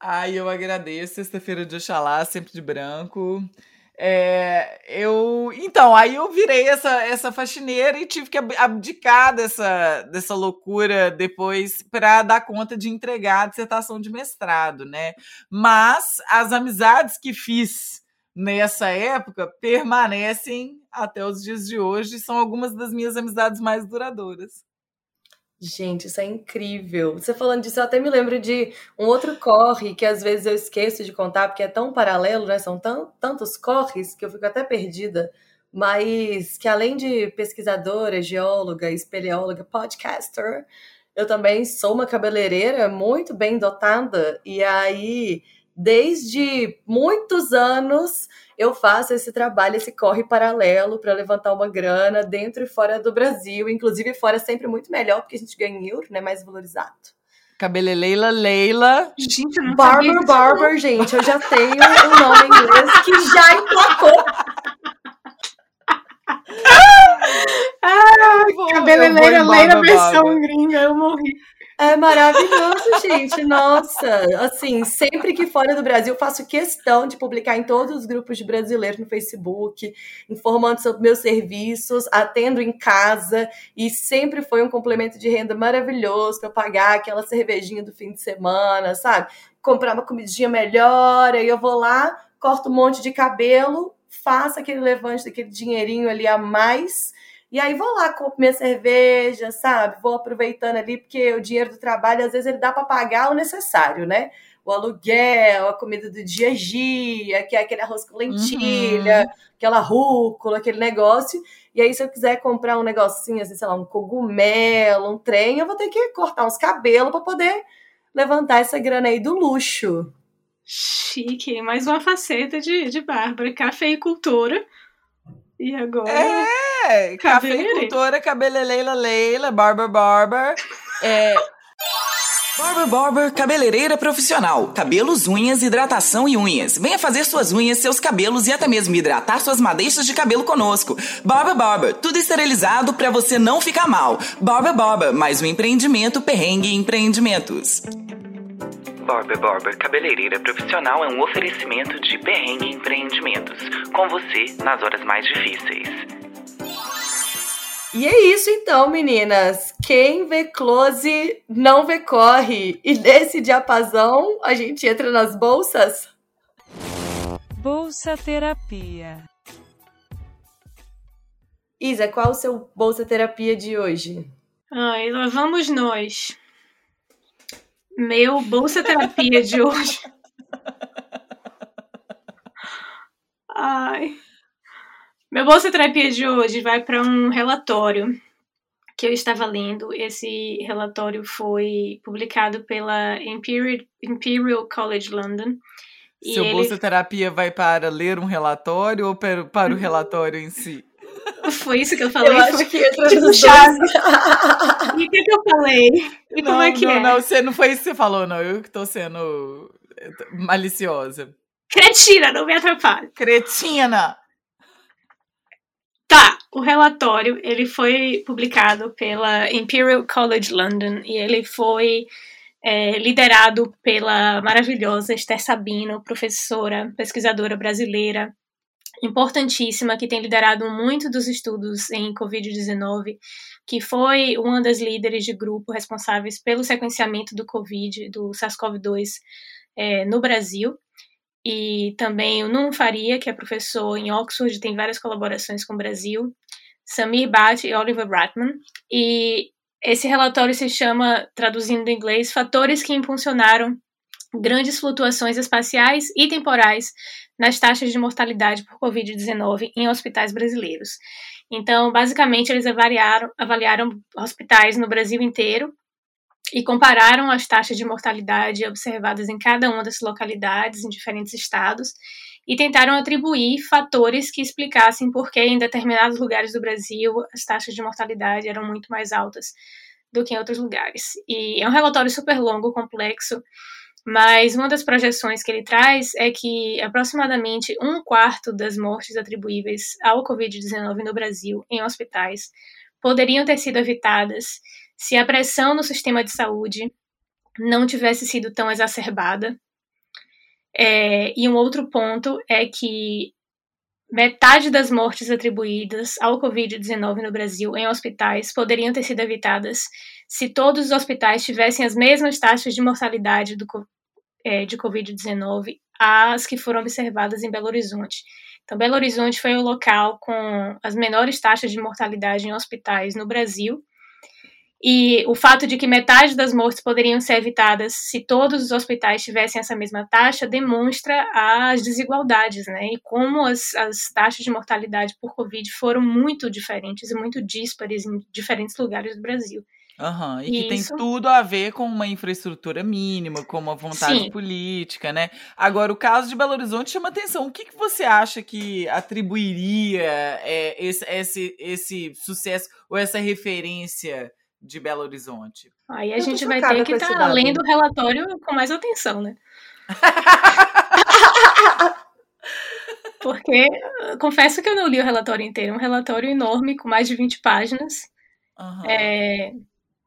S5: Ai, eu agradeço. Sexta-feira de Oxalá, sempre de branco. É, eu então aí eu virei essa, essa faxineira e tive que abdicar dessa, dessa loucura depois para dar conta de entregar a dissertação de mestrado, né? Mas as amizades que fiz nessa época permanecem até os dias de hoje, são algumas das minhas amizades mais duradouras.
S3: Gente, isso é incrível. Você falando disso, eu até me lembro de um outro corre que às vezes eu esqueço de contar, porque é tão paralelo, né? São tão, tantos corres que eu fico até perdida. Mas que além de pesquisadora, geóloga, espeleóloga, podcaster, eu também sou uma cabeleireira muito bem dotada. E aí, desde muitos anos, eu faço esse trabalho, esse corre paralelo para levantar uma grana dentro e fora do Brasil. Inclusive, fora é sempre muito melhor, porque a gente ganha em euro, né? Mais valorizado.
S5: Cabeleleila Leila.
S3: Gente, não Barber Barber, gente. Eu já tenho um nome em inglês que já emplacou.
S4: ah, Cabeleleira Leila versão gringa, eu morri.
S3: É maravilhoso, gente. Nossa, assim, sempre que fora do Brasil, faço questão de publicar em todos os grupos de brasileiros no Facebook, informando sobre meus serviços, atendo em casa e sempre foi um complemento de renda maravilhoso para pagar aquela cervejinha do fim de semana, sabe? Comprar uma comidinha melhor, aí eu vou lá, corto um monte de cabelo, faço aquele levante daquele dinheirinho ali a mais e aí vou lá, compro minha cerveja, sabe? Vou aproveitando ali, porque o dinheiro do trabalho, às vezes, ele dá para pagar o necessário, né? O aluguel, a comida do dia a dia, que é aquele arroz com lentilha, uhum. aquela rúcula, aquele negócio. E aí, se eu quiser comprar um negocinho, assim, sei lá, um cogumelo, um trem, eu vou ter que cortar uns cabelos para poder levantar essa grana aí do luxo.
S4: Chique, mais uma faceta de, de Bárbara, cafeicultora e agora?
S5: É, cafeicultora, cabeleleila Leila, Barber Barber. É,
S8: Barber Barber, cabeleireira profissional. Cabelos, unhas, hidratação e unhas. Venha fazer suas unhas, seus cabelos e até mesmo hidratar suas madeixas de cabelo conosco. Barber Barber, tudo esterilizado para você não ficar mal. Barber Barber, mais um empreendimento Perrengue Empreendimentos.
S7: Barber Barber Cabeleireira Profissional é um oferecimento de Perrengue Empreendimentos. Com você nas horas mais difíceis.
S3: E é isso então, meninas. Quem vê close não vê corre. E nesse diapasão a gente entra nas bolsas.
S2: Bolsa Terapia.
S3: Isa, qual o seu bolsa terapia de hoje?
S4: Ai, lá vamos nós. Meu bolsa terapia de hoje. Ai. Meu bolsa terapia de hoje vai para um relatório que eu estava lendo. Esse relatório foi publicado pela Imperial, Imperial College London. E
S5: Seu
S4: ele-
S5: bolsa terapia vai para ler um relatório ou para, para o relatório em si?
S4: Foi isso que eu falei?
S3: Eu acho que
S4: tipo
S3: nos
S4: chave. O que, que eu falei? E como
S5: não,
S4: é que
S5: não,
S4: é?
S5: não, você não foi isso que você falou, não. Eu que tô sendo maliciosa.
S4: Cretina, não me atrapalhe.
S5: Cretina!
S4: Tá, o relatório ele foi publicado pela Imperial College London e ele foi é, liderado pela maravilhosa Esther Sabino, professora, pesquisadora brasileira, importantíssima, que tem liderado muito dos estudos em Covid-19, que foi uma das líderes de grupo responsáveis pelo sequenciamento do Covid, do SARS-CoV-2 é, no Brasil e também o Num Faria, que é professor em Oxford, tem várias colaborações com o Brasil, Samir Bhatt e Oliver Bratman. E esse relatório se chama, traduzindo do inglês, Fatores que impulsionaram grandes flutuações espaciais e temporais nas taxas de mortalidade por Covid-19 em hospitais brasileiros. Então, basicamente, eles avaliaram, avaliaram hospitais no Brasil inteiro e compararam as taxas de mortalidade observadas em cada uma das localidades, em diferentes estados, e tentaram atribuir fatores que explicassem por que em determinados lugares do Brasil as taxas de mortalidade eram muito mais altas do que em outros lugares. E é um relatório super longo, complexo, mas uma das projeções que ele traz é que aproximadamente um quarto das mortes atribuíveis ao Covid-19 no Brasil em hospitais poderiam ter sido evitadas se a pressão no sistema de saúde não tivesse sido tão exacerbada. É, e um outro ponto é que metade das mortes atribuídas ao Covid-19 no Brasil em hospitais poderiam ter sido evitadas se todos os hospitais tivessem as mesmas taxas de mortalidade do, é, de Covid-19 as que foram observadas em Belo Horizonte. Então, Belo Horizonte foi o local com as menores taxas de mortalidade em hospitais no Brasil. E o fato de que metade das mortes poderiam ser evitadas se todos os hospitais tivessem essa mesma taxa demonstra as desigualdades, né? E como as, as taxas de mortalidade por Covid foram muito diferentes e muito díspares em diferentes lugares do Brasil.
S5: Aham, e que tem
S4: Isso.
S5: tudo a ver com uma infraestrutura mínima, com uma vontade
S4: Sim.
S5: política, né? Agora, o caso de Belo Horizonte chama atenção. O que, que você acha que atribuiria é, esse, esse, esse sucesso ou essa referência de Belo Horizonte?
S4: Aí a
S3: Eu
S4: gente vai ter que estar
S3: dado.
S4: lendo o relatório com mais atenção, né? Porque confesso que eu não li o relatório inteiro. É um relatório enorme, com mais de 20 páginas.
S5: Aham.
S4: É,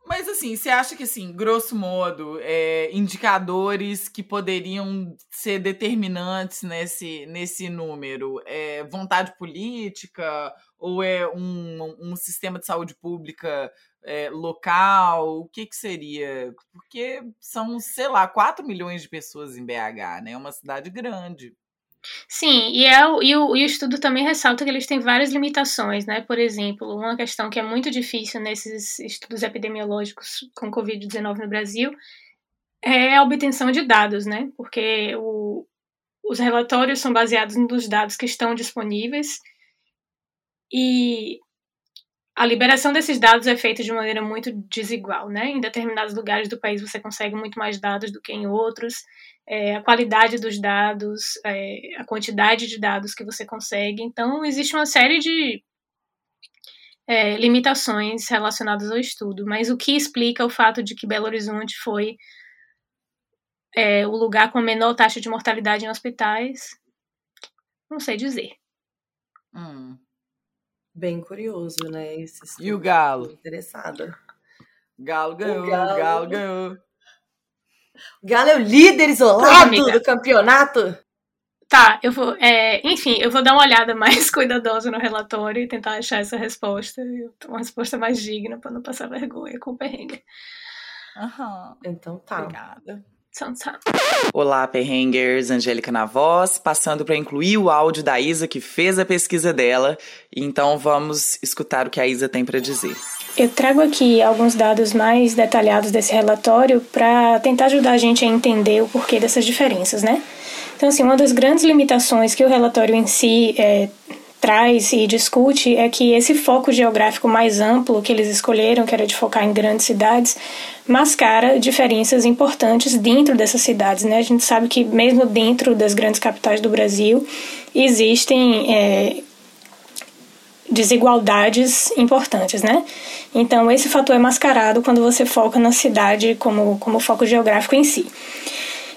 S5: Mas assim, você acha que assim, grosso modo, é, indicadores que poderiam ser determinantes nesse, nesse número, é vontade política ou é um, um sistema de saúde pública é, local? O que que seria? Porque são, sei lá, 4 milhões de pessoas em BH, né? É uma cidade grande.
S4: Sim, e, é, e, o, e o estudo também ressalta que eles têm várias limitações, né? Por exemplo, uma questão que é muito difícil nesses estudos epidemiológicos com Covid-19 no Brasil é a obtenção de dados, né? Porque o, os relatórios são baseados nos dados que estão disponíveis e a liberação desses dados é feita de maneira muito desigual, né? Em determinados lugares do país você consegue muito mais dados do que em outros é, a qualidade dos dados, é, a quantidade de dados que você consegue. Então, existe uma série de é, limitações relacionadas ao estudo, mas o que explica o fato de que Belo Horizonte foi é, o lugar com a menor taxa de mortalidade em hospitais, não sei dizer.
S5: Hum.
S3: Bem curioso, né? Esse
S5: E o Galo?
S3: Interessada.
S5: Galo ganhou,
S3: Galo-
S5: Galo ganhou.
S3: O Galo é o líder isolado do campeonato.
S4: Tá, eu vou. é, enfim, eu vou dar uma olhada mais cuidadosa no relatório e tentar achar essa resposta. Uma resposta mais digna para não passar vergonha com o perrengue.
S5: Aham.
S3: Então tá.
S5: Obrigada.
S8: Olá, perrengers, Angélica na voz, passando para incluir o áudio da Isa que fez a pesquisa dela. Então vamos escutar o que a Isa tem para dizer.
S4: Eu trago aqui alguns dados mais detalhados desse relatório para tentar ajudar a gente a entender o porquê dessas diferenças, né? Então, assim, uma das grandes limitações que o relatório em si é, traz e discute é que esse foco geográfico mais amplo que eles escolheram, que era de focar em grandes cidades, mascara diferenças importantes dentro dessas cidades, né? A gente sabe que mesmo dentro das grandes capitais do Brasil existem é, desigualdades importantes, né? Então, esse fator é mascarado quando você foca na cidade como, como foco geográfico em si.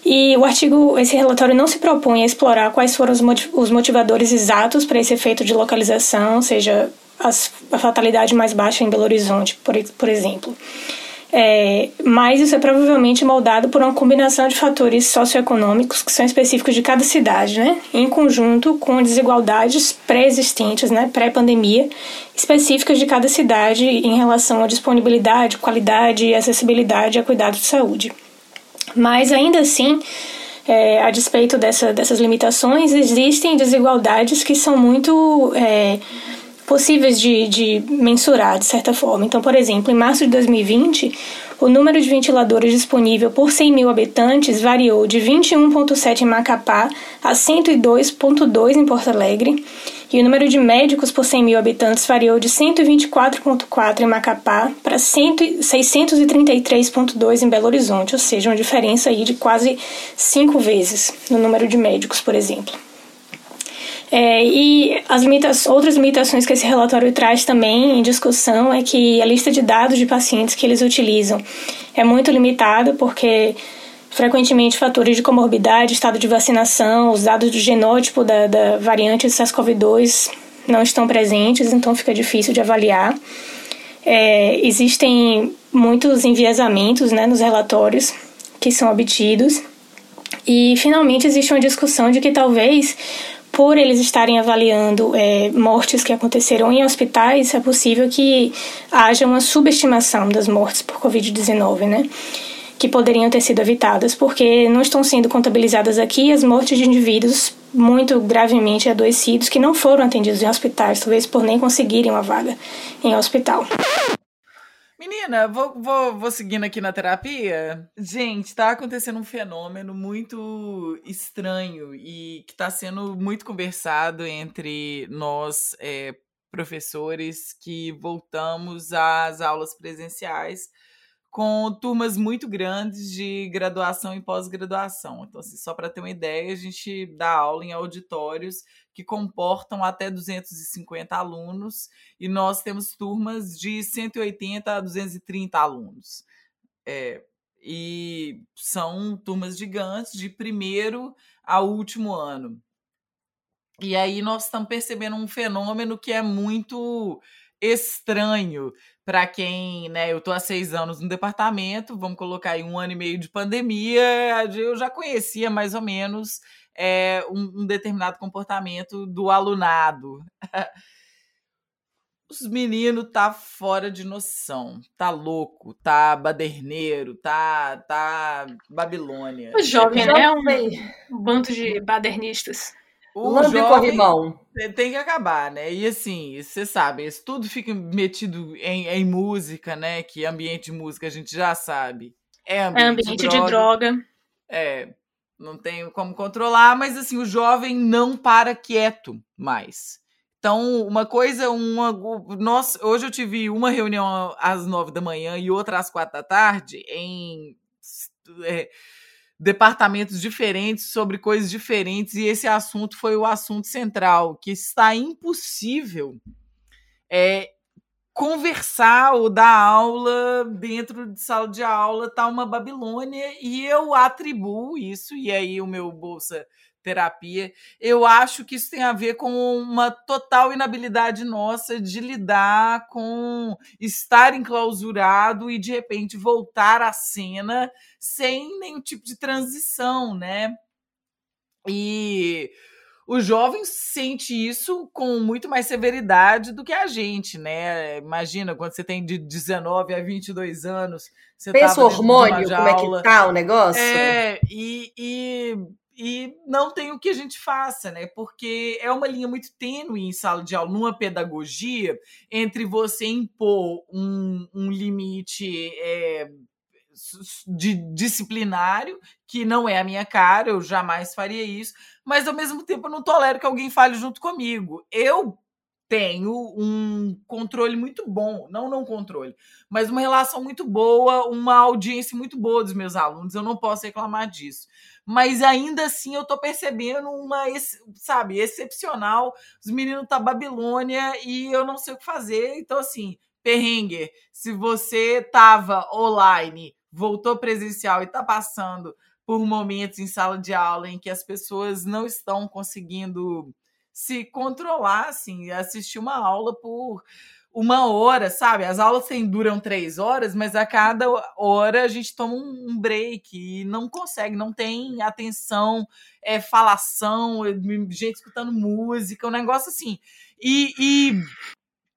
S4: E o artigo, esse relatório não se propõe a explorar quais foram os moti- os motivadores exatos para esse efeito de localização, seja as- a fatalidade mais baixa em Belo Horizonte, por, por exemplo. É, mas isso é provavelmente moldado por uma combinação de fatores socioeconômicos que são específicos de cada cidade, né? em conjunto com desigualdades pré-existentes, né? pré-pandemia, específicas de cada cidade em relação à disponibilidade, qualidade e acessibilidade a cuidados de saúde. Mas ainda assim, é, a despeito dessa, dessas limitações, existem desigualdades que são muito é, possíveis de, de mensurar, de certa forma. Então, por exemplo, em março de 2020, o número de ventiladores disponível por 100 mil habitantes variou de 21,7 em Macapá a 102,2 em Porto Alegre, e o número de médicos por 100 mil habitantes variou de 124,4 em Macapá para 100 633,2 em Belo Horizonte, ou seja, uma diferença aí de quase cinco vezes no número de médicos, por exemplo. É, e as limita outras limitações que esse relatório traz também em discussão é que a lista de dados de pacientes que eles utilizam é muito limitada, porque frequentemente fatores de comorbidade, estado de vacinação, os dados do genótipo da, da variante SARS-CoV-2 não estão presentes, então fica difícil de avaliar. É, existem muitos enviesamentos né, nos relatórios que são obtidos. E, finalmente, existe uma discussão de que talvez, por eles estarem avaliando é, mortes que aconteceram em hospitais, é possível que haja uma subestimação das mortes por Covid-19, né? Que poderiam ter sido evitadas, porque não estão sendo contabilizadas aqui as mortes de indivíduos muito gravemente adoecidos que não foram atendidos em hospitais, talvez por nem conseguirem uma vaga em hospital.
S5: Menina, vou, vou, vou seguindo aqui na terapia. Gente, tá acontecendo um fenômeno muito estranho e que tá sendo muito conversado entre nós, é, professores, que voltamos às aulas presenciais com turmas muito grandes de graduação e pós-graduação. Então, assim, só para ter uma ideia, a gente dá aula em auditórios que comportam até 250 alunos e nós temos turmas de 180 a 230 alunos. É, e são turmas gigantes de primeiro a último ano. E aí nós estamos percebendo um fenômeno que é muito estranho para quem, né? Eu tô há seis anos no departamento, vamos colocar aí um ano e meio de pandemia, eu já conhecia mais ou menos é, um, um determinado comportamento do alunado. Os meninos tá fora de noção, tá louco, tá baderneiro, tá, tá Babilônia.
S4: O jovem, né?
S3: Jovem.
S4: Um bando de badernistas.
S5: O
S3: Lambe
S5: jovem
S3: corrimão.
S5: tem que acabar, né? E assim, você sabe, isso tudo fica metido em, em música, né? Que ambiente de música a gente já sabe. É
S4: É
S5: ambiente,
S4: ambiente de droga.
S5: É, não tem como controlar, mas assim, o jovem não para quieto mais. Então, uma coisa, uma. Nós, hoje eu tive uma reunião às nove da manhã e outra às quatro da tarde em é, departamentos diferentes sobre coisas diferentes, e esse assunto foi o assunto central, que está impossível é, conversar ou dar aula dentro de sala de aula tá uma Babilônia e eu atribuo isso, e aí o meu bolsa terapia, eu acho que isso tem a ver com uma total inabilidade nossa de lidar com estar enclausurado e de repente voltar à cena sem nenhum tipo de transição, né? E o jovem sente isso com muito mais severidade do que a gente, né? Imagina, quando você tem de 19 a 22 anos, você
S3: Pensa o hormônio, como é que tá o negócio?
S5: É, e, e, e não tem o que a gente faça, né? Porque é uma linha muito tênue em sala de aula, numa pedagogia, entre você impor um, um limite... É, de disciplinário, que não é a minha cara, eu jamais faria isso, mas ao mesmo tempo eu não tolero que alguém fale junto comigo. Eu tenho um controle muito bom, não não controle, mas uma relação muito boa, uma audiência muito boa dos meus alunos, eu não posso reclamar disso. Mas ainda assim eu tô percebendo uma, sabe, excepcional. Os meninos tá Babilônia e eu não sei o que fazer. Então assim, perrengue, se você tava online voltou presencial e está passando por momentos em sala de aula em que as pessoas não estão conseguindo se controlar, assim, assistir uma aula por uma hora, sabe? As aulas tem, duram três horas, mas a cada hora a gente toma um break e não consegue, não tem atenção, é falação, gente escutando música, um negócio assim. E, e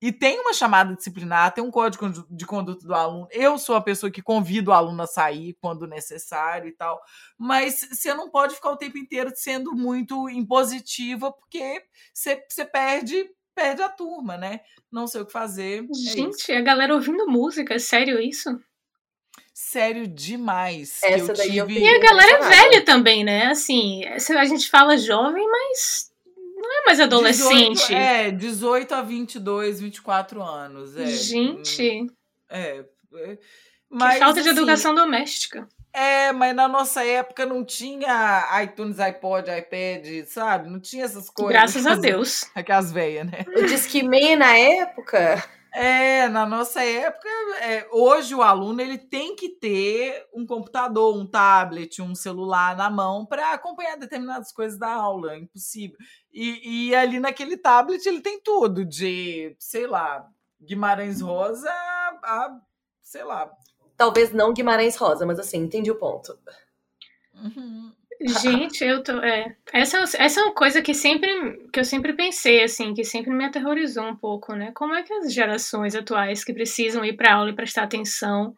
S5: e tem uma chamada disciplinar, tem um código de conduta do aluno. Eu sou a pessoa que convido o aluno a sair quando necessário e tal. Mas você não pode ficar o tempo inteiro sendo muito impositiva, porque você, você perde perde a turma, né? Não sei o que fazer.
S4: É Gente, é a galera ouvindo música, é sério isso?
S5: Sério demais.
S3: Essa daí tive... eu
S4: E a galera é velha também, né? Assim, a gente fala jovem, mas é mais adolescente.
S5: 18, é, 18 a 22, 24 anos. É.
S4: Gente.
S5: É. é
S4: mas, que falta de assim, educação doméstica.
S5: É, mas na nossa época não tinha iTunes, iPod, iPad, sabe? Não tinha essas coisas.
S4: Graças a Deus.
S5: Aquelas velhas, né?
S3: O Discman na época.
S5: É, na nossa época, é, hoje o aluno ele tem que ter um computador, um tablet, um celular na mão para acompanhar determinadas coisas da aula, é impossível. E, e, ali naquele tablet ele tem tudo, de, sei lá, Guimarães Rosa a, a sei lá.
S3: Talvez não Guimarães Rosa, mas assim, entendi o ponto.
S5: Uhum.
S4: Gente, eu tô. É, essa, essa é uma coisa que sempre que eu sempre pensei, assim, que sempre me aterrorizou um pouco, né? Como é que as gerações atuais que precisam ir para aula e prestar atenção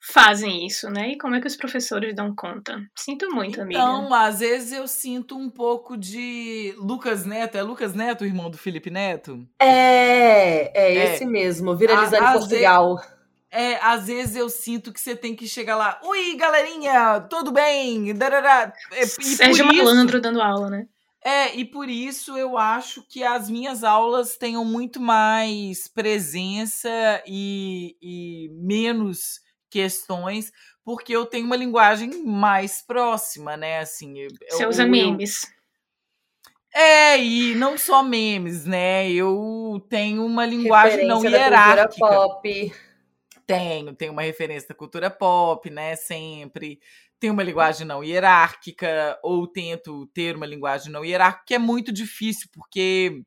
S4: fazem isso, né? E como é que os professores dão conta? Sinto muito, amiga.
S5: Então, às vezes eu sinto um pouco de Lucas Neto. É Lucas Neto, o irmão do Felipe Neto?
S3: É, é, é. esse mesmo, viralizando em Portugal.
S5: Vezes é, às vezes eu sinto que você tem que chegar lá. Ui, galerinha, tudo bem? Darará.
S4: E, Sérgio Malandro dando aula, né?
S5: É, e por isso eu acho que as minhas aulas tenham muito mais presença e, e menos questões, porque eu tenho uma linguagem mais próxima, né? Assim,
S4: Você eu, usa eu, memes.
S5: É, e não só memes, né? Eu tenho uma linguagem
S3: Referência
S5: não hierárquica.
S3: pop.
S5: Tenho, tenho uma referência da cultura pop, né? Sempre. Tenho uma linguagem não hierárquica, ou tento ter uma linguagem não hierárquica, que é muito difícil, porque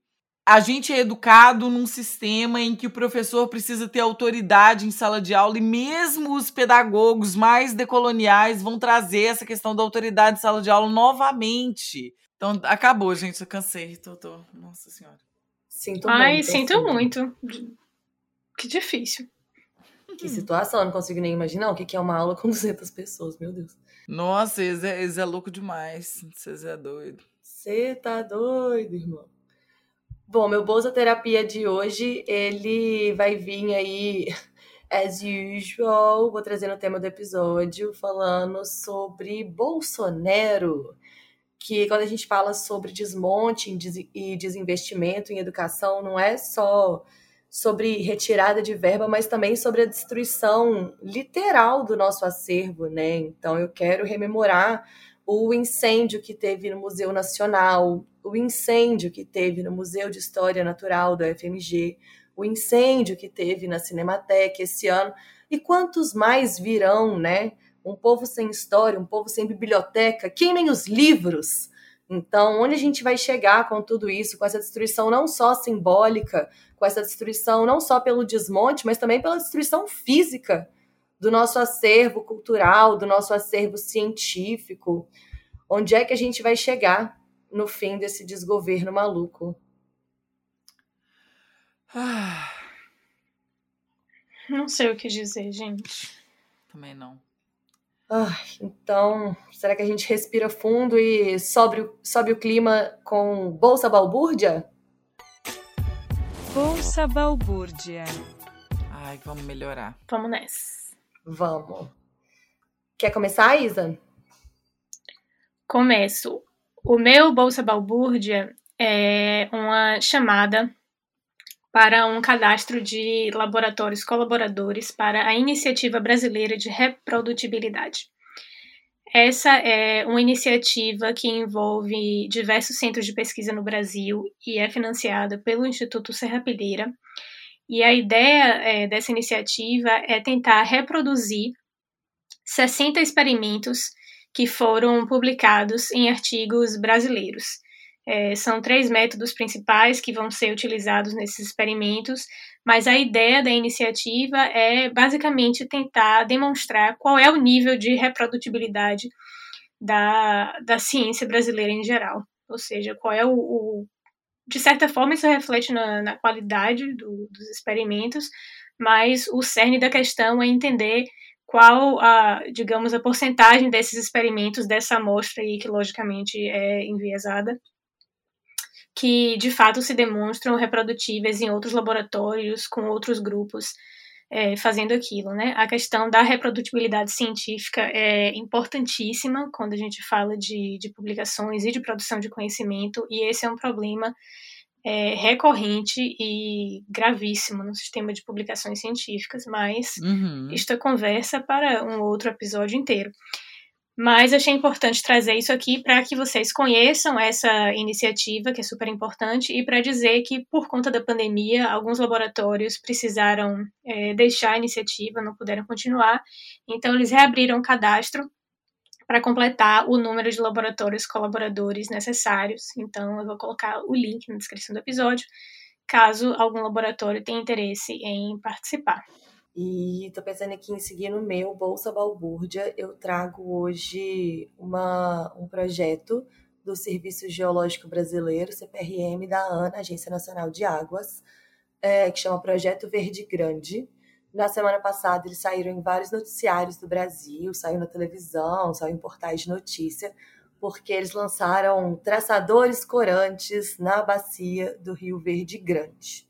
S5: a gente é educado num sistema em que o professor precisa ter autoridade em sala de aula, e mesmo os pedagogos mais decoloniais vão trazer essa questão da autoridade em sala de aula novamente. Então, acabou, gente. Eu cansei. Tô, tô... Nossa Senhora.
S3: Sinto
S4: Ai,
S3: muito.
S4: sinto assim. muito. Que difícil.
S3: Que situação, eu não consigo nem imaginar o que é uma aula com 200 pessoas, meu Deus.
S5: Nossa, eles é, eles é louco demais. Vocês é doido.
S3: Você tá doido, irmão. Bom, meu Bolsa Terapia de hoje, ele vai vir aí, as usual, vou trazer no tema do episódio, falando sobre Bolsonaro, que quando a gente fala sobre desmonte e desinvestimento em educação, não é só sobre retirada de verba, mas também sobre a destruição literal do nosso acervo, né? Então eu quero rememorar o incêndio que teve no Museu Nacional, o incêndio que teve no Museu de História Natural do FMG, o incêndio que teve na Cinemateca esse ano e quantos mais virão, né? Um povo sem história, um povo sem biblioteca, quem nem os livros. Então, onde a gente vai chegar com tudo isso, com essa destruição não só simbólica, com essa destruição não só pelo desmonte, mas também pela destruição física do nosso acervo cultural, do nosso acervo científico? Onde é que a gente vai chegar no fim desse desgoverno maluco?
S4: Ah. Não sei o que dizer, gente.
S5: Também não.
S3: Ah, então, será que a gente respira fundo e sobe, sobe o clima com Bolsa Balbúrdia?
S2: Bolsa Balbúrdia.
S5: Ai, vamos melhorar.
S4: Vamos nessa.
S3: Vamos. Quer começar, Isa?
S4: Começo. O meu Bolsa Balbúrdia é uma chamada para um cadastro de laboratórios colaboradores para a Iniciativa Brasileira de Reprodutibilidade. Essa é uma iniciativa que envolve diversos centros de pesquisa no Brasil e é financiada pelo Instituto Serrapilheira. E a ideia é, dessa iniciativa é tentar reproduzir 60 experimentos que foram publicados em artigos brasileiros. É, são três métodos principais que vão ser utilizados nesses experimentos, mas a ideia da iniciativa é basicamente tentar demonstrar qual é o nível de reprodutibilidade da, da ciência brasileira em geral. Ou seja, qual é o. o de certa forma, isso reflete na, na qualidade do, dos experimentos, mas o cerne da questão é entender qual a, digamos, a porcentagem desses experimentos, dessa amostra aí, que logicamente é enviesada, que de fato se demonstram reprodutíveis em outros laboratórios, com outros grupos é, fazendo aquilo, né? A questão da reprodutibilidade científica é importantíssima quando a gente fala de, de publicações e de produção de conhecimento, e esse é um problema é, recorrente e gravíssimo no sistema de publicações científicas, mas
S5: Uhum.
S4: isto é conversa para um outro episódio inteiro. Mas achei importante trazer isso aqui para que vocês conheçam essa iniciativa, que é super importante, e para dizer que, por conta da pandemia, alguns laboratórios precisaram é, deixar a iniciativa, não puderam continuar. Então, eles reabriram o cadastro para completar o número de laboratórios colaboradores necessários. Então, eu vou colocar o link na descrição do episódio, caso algum laboratório tenha interesse em participar.
S3: E tô pensando aqui em seguir no meu Bolsa Balbúrdia. Eu trago hoje uma, um projeto do Serviço Geológico Brasileiro, CPRM, da ANA, Agência Nacional de Águas, é, que chama Projeto Verde Grande. Na semana passada, eles saíram em vários noticiários do Brasil, saiu na televisão, saiu em portais de notícia, porque eles lançaram traçadores corantes na bacia do Rio Verde Grande.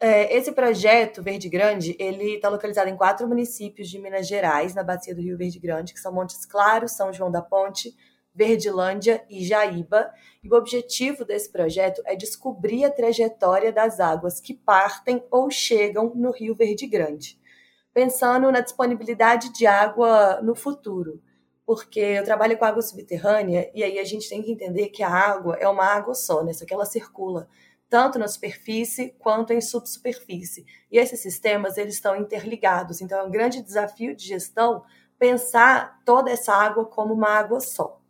S3: É, esse projeto Verde Grande, ele está localizado em quatro municípios de Minas Gerais, na bacia do Rio Verde Grande, que são Montes Claros, São João da Ponte, Verdilândia e Jaíba. E o objetivo desse projeto é descobrir a trajetória das águas que partem ou chegam no Rio Verde Grande, pensando na disponibilidade de água no futuro. Porque eu trabalho com água subterrânea e aí a gente tem que entender que a água é uma água só, né? Só que ela circula tanto na superfície quanto em subsuperfície. E esses sistemas eles estão interligados, então é um grande desafio de gestão pensar toda essa água como uma água só.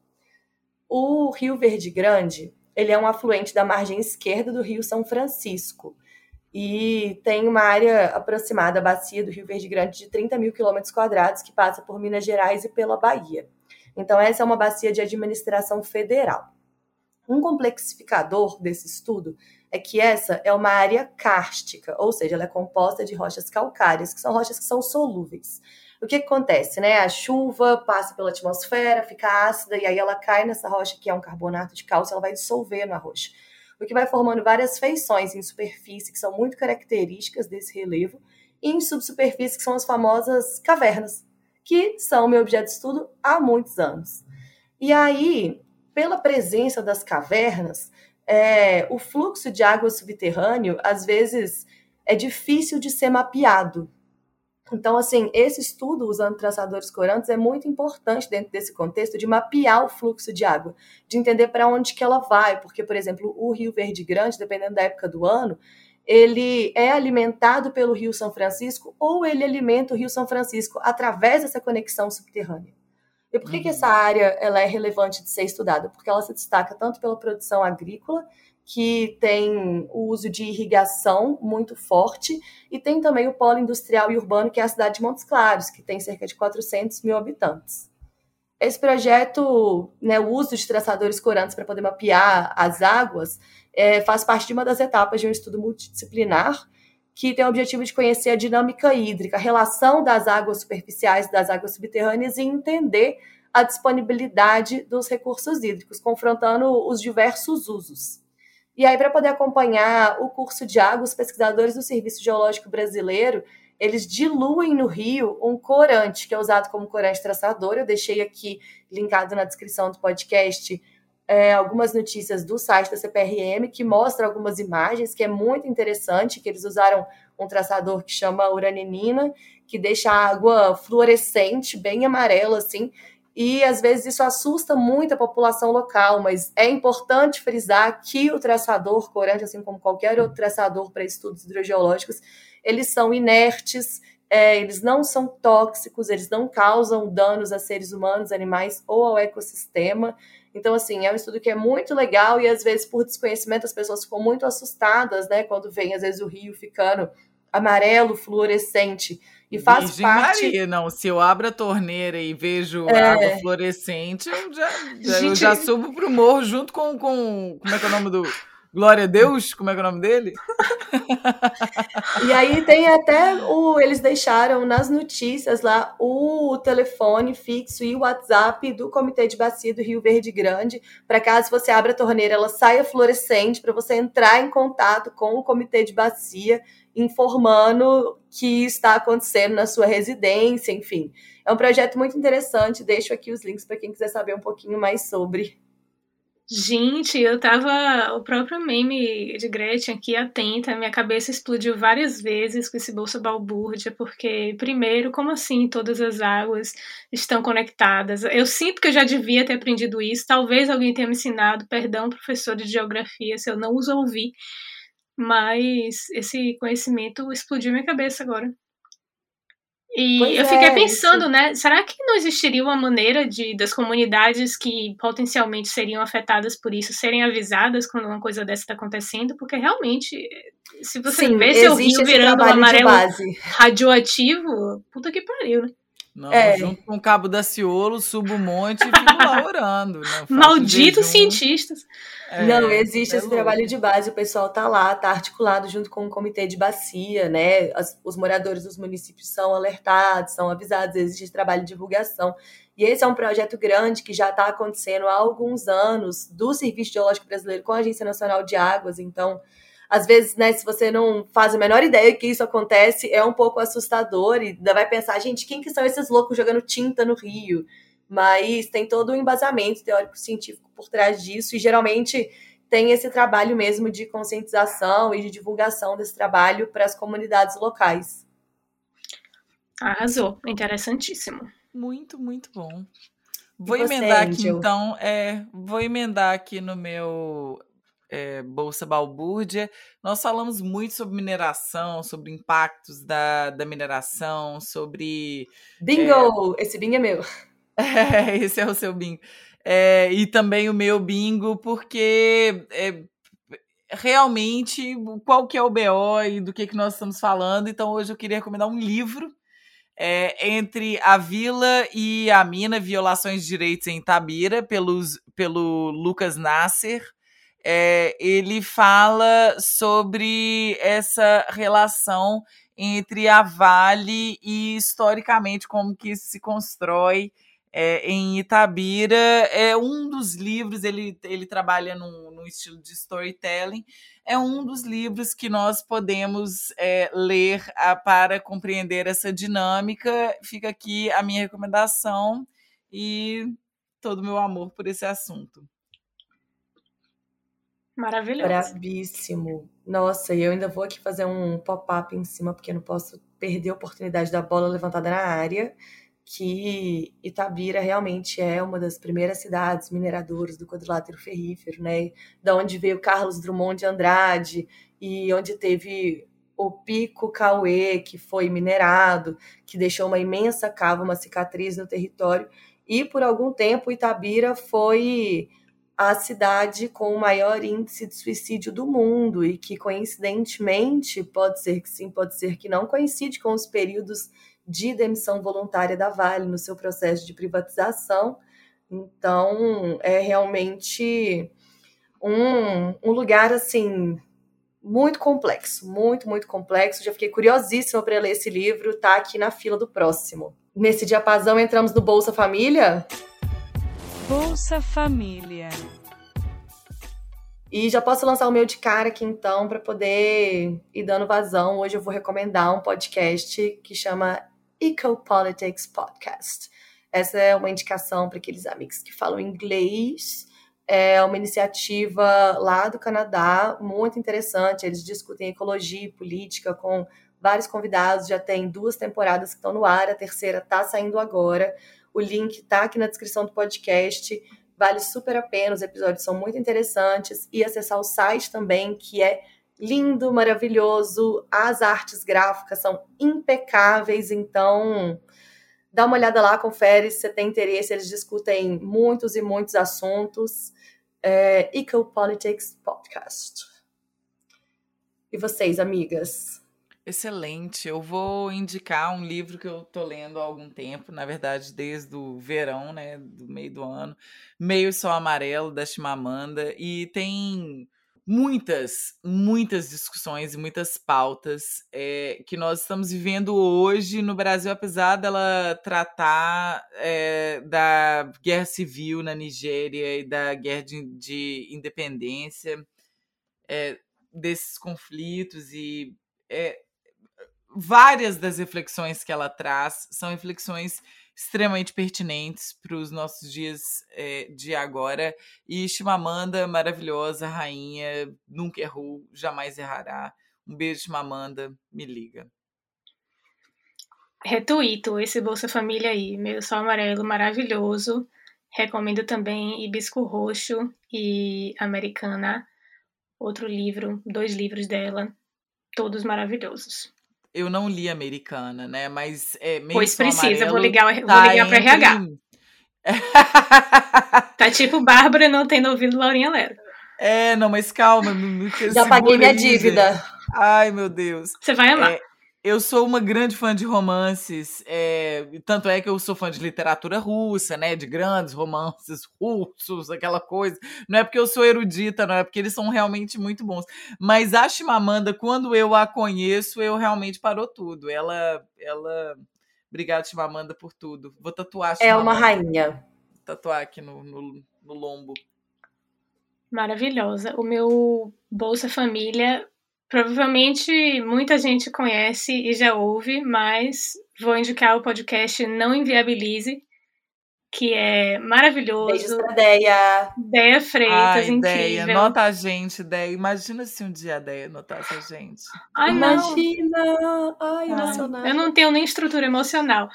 S3: O Rio Verde Grande, ele é um afluente da margem esquerda do Rio São Francisco e tem uma área aproximada, a bacia do Rio Verde Grande, de 30 mil quilômetros quadrados, que passa por Minas Gerais e pela Bahia. Então, essa é uma bacia de administração federal. Um complexificador desse estudo é que essa é uma área cárstica, ou seja, ela é composta de rochas calcárias, que são rochas que são solúveis. O que, que acontece, né? A chuva passa pela atmosfera, fica ácida e aí ela cai nessa rocha que é um carbonato de cálcio, ela vai dissolver na rocha. O que vai formando várias feições em superfície que são muito características desse relevo e em subsuperfície que são as famosas cavernas, que são meu objeto de estudo há muitos anos. E aí, pela presença das cavernas, é, o fluxo de água subterrâneo, às vezes, é difícil de ser mapeado. Então, assim, esse estudo usando traçadores corantes é muito importante dentro desse contexto de mapear o fluxo de água, de entender para onde que ela vai, porque, por exemplo, o Rio Verde Grande, dependendo da época do ano, ele é alimentado pelo Rio São Francisco ou ele alimenta o Rio São Francisco através dessa conexão subterrânea. E por que, que essa área ela é relevante de ser estudada? Porque ela se destaca tanto pela produção agrícola, que tem o uso de irrigação muito forte, e tem também o polo industrial e urbano, que é a cidade de Montes Claros, que tem cerca de 400 mil habitantes. Esse projeto, né, o uso de traçadores corantes para poder mapear as águas, é, faz parte de uma das etapas de um estudo multidisciplinar que tem o objetivo de conhecer a dinâmica hídrica, a relação das águas superficiais das águas subterrâneas e entender a disponibilidade dos recursos hídricos, confrontando os diversos usos. E aí, para poder acompanhar o curso de água, os pesquisadores do Serviço Geológico Brasileiro, eles diluem no rio um corante, que é usado como corante traçador. Eu deixei aqui linkado na descrição do podcast é, algumas notícias do site da CPRM que mostra algumas imagens, que é muito interessante, que eles usaram um traçador que chama uranilina, que deixa a água fluorescente, bem amarela, assim, e às vezes isso assusta muito a população local, mas é importante frisar que o traçador corante, assim como qualquer outro traçador para estudos hidrogeológicos, eles são inertes, é, eles não são tóxicos, eles não causam danos a seres humanos, animais ou ao ecossistema. Então, assim, é um estudo que é muito legal e às vezes, por desconhecimento, as pessoas ficam muito assustadas, né? Quando vem, às vezes, o rio ficando amarelo, fluorescente. E faz
S5: Virgem
S3: parte.
S5: Maria, não. Se eu abro a torneira e vejo
S3: É.
S5: água fluorescente, eu já, já- eu
S4: Gente-
S5: já subo pro morro junto com, com. Como é que é o nome do. Glória a Deus? Como é é o nome dele?
S3: E aí tem até o. Eles deixaram nas notícias lá o telefone fixo e o WhatsApp do Comitê de Bacia do Rio Verde Grande, para caso você abra a torneira, ela saia fluorescente, para você entrar em contato com o Comitê de Bacia, informando que está acontecendo na sua residência, enfim. É um projeto muito interessante. Deixo aqui os links para quem quiser saber um pouquinho mais sobre.
S4: Gente, eu tava. O próprio meme de Gretchen aqui atenta, minha cabeça explodiu várias vezes com esse bolsa balbúrdia, porque, primeiro, como assim todas as águas estão conectadas? Eu sinto que eu já devia ter aprendido isso, talvez alguém tenha me ensinado, perdão, professor de geografia, se eu não os ouvi, mas esse conhecimento explodiu minha cabeça agora. E
S3: Pois
S4: eu fiquei
S3: é,
S4: pensando, né? Será que não existiria uma maneira de das comunidades que potencialmente seriam afetadas por isso serem avisadas quando uma coisa dessa está acontecendo? Porque realmente, se você
S3: Sim,
S4: vê seu rio virando um amarelo radioativo, puta que pariu, né?
S5: Não,
S3: É.
S5: junto com o Cabo da Ciolo, subo um monte e fico lá orando. Né?
S4: Malditos cientistas.
S5: É,
S3: Não, existe
S5: é
S3: esse
S5: louco.
S3: trabalho de base, o pessoal tá lá, tá articulado junto com o comitê de bacia, né? As- os moradores dos municípios são alertados, são avisados, existe esse trabalho de divulgação. E esse é um projeto grande que já está acontecendo há alguns anos do Serviço Geológico Brasileiro com a Agência Nacional de Águas, então às vezes, né, se você não faz a menor ideia que isso acontece, é um pouco assustador e ainda vai pensar, gente, quem que são esses loucos jogando tinta no rio? Mas tem todo um embasamento teórico-científico por trás disso e geralmente tem esse trabalho mesmo de conscientização e de divulgação desse trabalho para as comunidades locais.
S4: Arrasou. Interessantíssimo.
S5: Muito, muito bom. Vou
S3: você,
S5: emendar aqui
S3: Angel?
S5: então, é, vou emendar aqui no meu é, Bolsa Balbúrdia. Nós falamos muito sobre mineração, sobre impactos da, da mineração, sobre
S3: Bingo! Esse bingo é meu.
S5: É, esse é o seu bingo. É, e também o meu bingo, porque é, realmente qual que é o BO e do que, que nós estamos falando. Então hoje eu queria recomendar um livro é, entre a Vila e a Mina, Violações de Direitos em Itabira, pelos, pelo Lucas Nasser. É, ele fala sobre essa relação entre a Vale e historicamente como que se constrói é, em Itabira. É um dos livros, ele, ele trabalha num, num estilo de storytelling, é um dos livros que nós podemos é, ler a, para compreender essa dinâmica. Fica aqui a minha recomendação e todo o meu amor por esse assunto.
S4: Maravilhoso.
S3: Bravíssimo. Nossa, e eu ainda vou aqui fazer um pop-up em cima, porque eu não posso perder a oportunidade da bola levantada na área. que Itabira realmente é uma das primeiras cidades mineradoras do quadrilátero ferrífero, né? Da onde veio Carlos Drummond de Andrade e onde teve o Pico Cauê, que foi minerado, que deixou uma imensa cava, uma cicatriz no território. E por algum tempo Itabira foi a cidade com o maior índice de suicídio do mundo e que coincidentemente, pode ser que sim, pode ser que não, coincide com os períodos de demissão voluntária da Vale no seu processo de privatização. Então, é realmente um, um lugar assim muito complexo, muito, muito complexo. Já fiquei curiosíssima para ler esse livro, tá aqui na fila do próximo. Nesse diapasão entramos no Bolsa Família.
S2: Bolsa Família.
S3: E já posso lançar o meu de cara aqui então para poder ir dando vazão. Hoje eu vou recomendar um podcast que chama Ecopolitics Podcast. Essa é uma indicação para aqueles amigos que falam inglês. É uma iniciativa lá do Canadá, muito interessante. Eles discutem ecologia e política com vários convidados. Já tem duas temporadas que estão no ar, a terceira está saindo agora. O link está aqui na descrição do podcast. Vale super a pena, os episódios são muito interessantes. E acessar o site também, que é lindo, maravilhoso. As artes gráficas são impecáveis, então dá uma olhada lá, confere se você tem interesse. Eles discutem muitos e muitos assuntos. É, Ecopolitics Podcast. E vocês, amigas?
S5: Excelente. Eu vou indicar um livro que eu tô lendo há algum tempo, na verdade, desde o verão, né, do meio do ano, Meio Sol Amarelo, da Chimamanda, e tem muitas, muitas discussões e muitas pautas é, que nós estamos vivendo hoje no Brasil, apesar dela tratar é, da guerra civil na Nigéria e da guerra de, de independência, é, desses conflitos e várias das reflexões que ela traz são reflexões extremamente pertinentes para os nossos dias é, de agora. E Chimamanda, maravilhosa, rainha, nunca errou, jamais errará. Um beijo, Chimamanda, me liga.
S4: Retuito esse Bolsa Família aí, meu sol amarelo maravilhoso. Recomendo também Hibisco Roxo e Americana, outro livro, dois livros dela, todos maravilhosos.
S5: Eu não li Americana, né? Mas é meio
S4: Pois precisa, vou ligar, tá vou ligar para RH. tá tipo Bárbara não tendo ouvido Laurinha Lero.
S5: É, não, mas calma.
S3: Já paguei minha dívida.
S5: Ai, meu Deus.
S4: Você vai amar.
S5: É, eu sou uma grande fã de romances, é, tanto é que eu sou fã de literatura russa, né? De grandes romances russos, aquela coisa. Não é porque eu sou erudita, não é porque eles são realmente muito bons. Mas a Chimamanda, quando eu a conheço, eu realmente parou tudo. Ela, ela, obrigada Chimamanda por tudo. Vou tatuar.
S3: Chimamanda. É uma rainha. Vou
S5: tatuar aqui no, no, no lombo.
S4: Maravilhosa. O meu Bolsa Família Provavelmente muita gente conhece e já ouve, mas vou indicar o podcast Não Inviabilize, que é maravilhoso.
S3: Beijos pra Deia.
S4: Deia Freitas, Ai, incrível.
S5: Deia, nota a gente, Deia. Imagina se um dia a Deia notasse a gente.
S3: Ai, Imagina! Ai, emocionante.
S4: Eu não tenho nem estrutura emocional.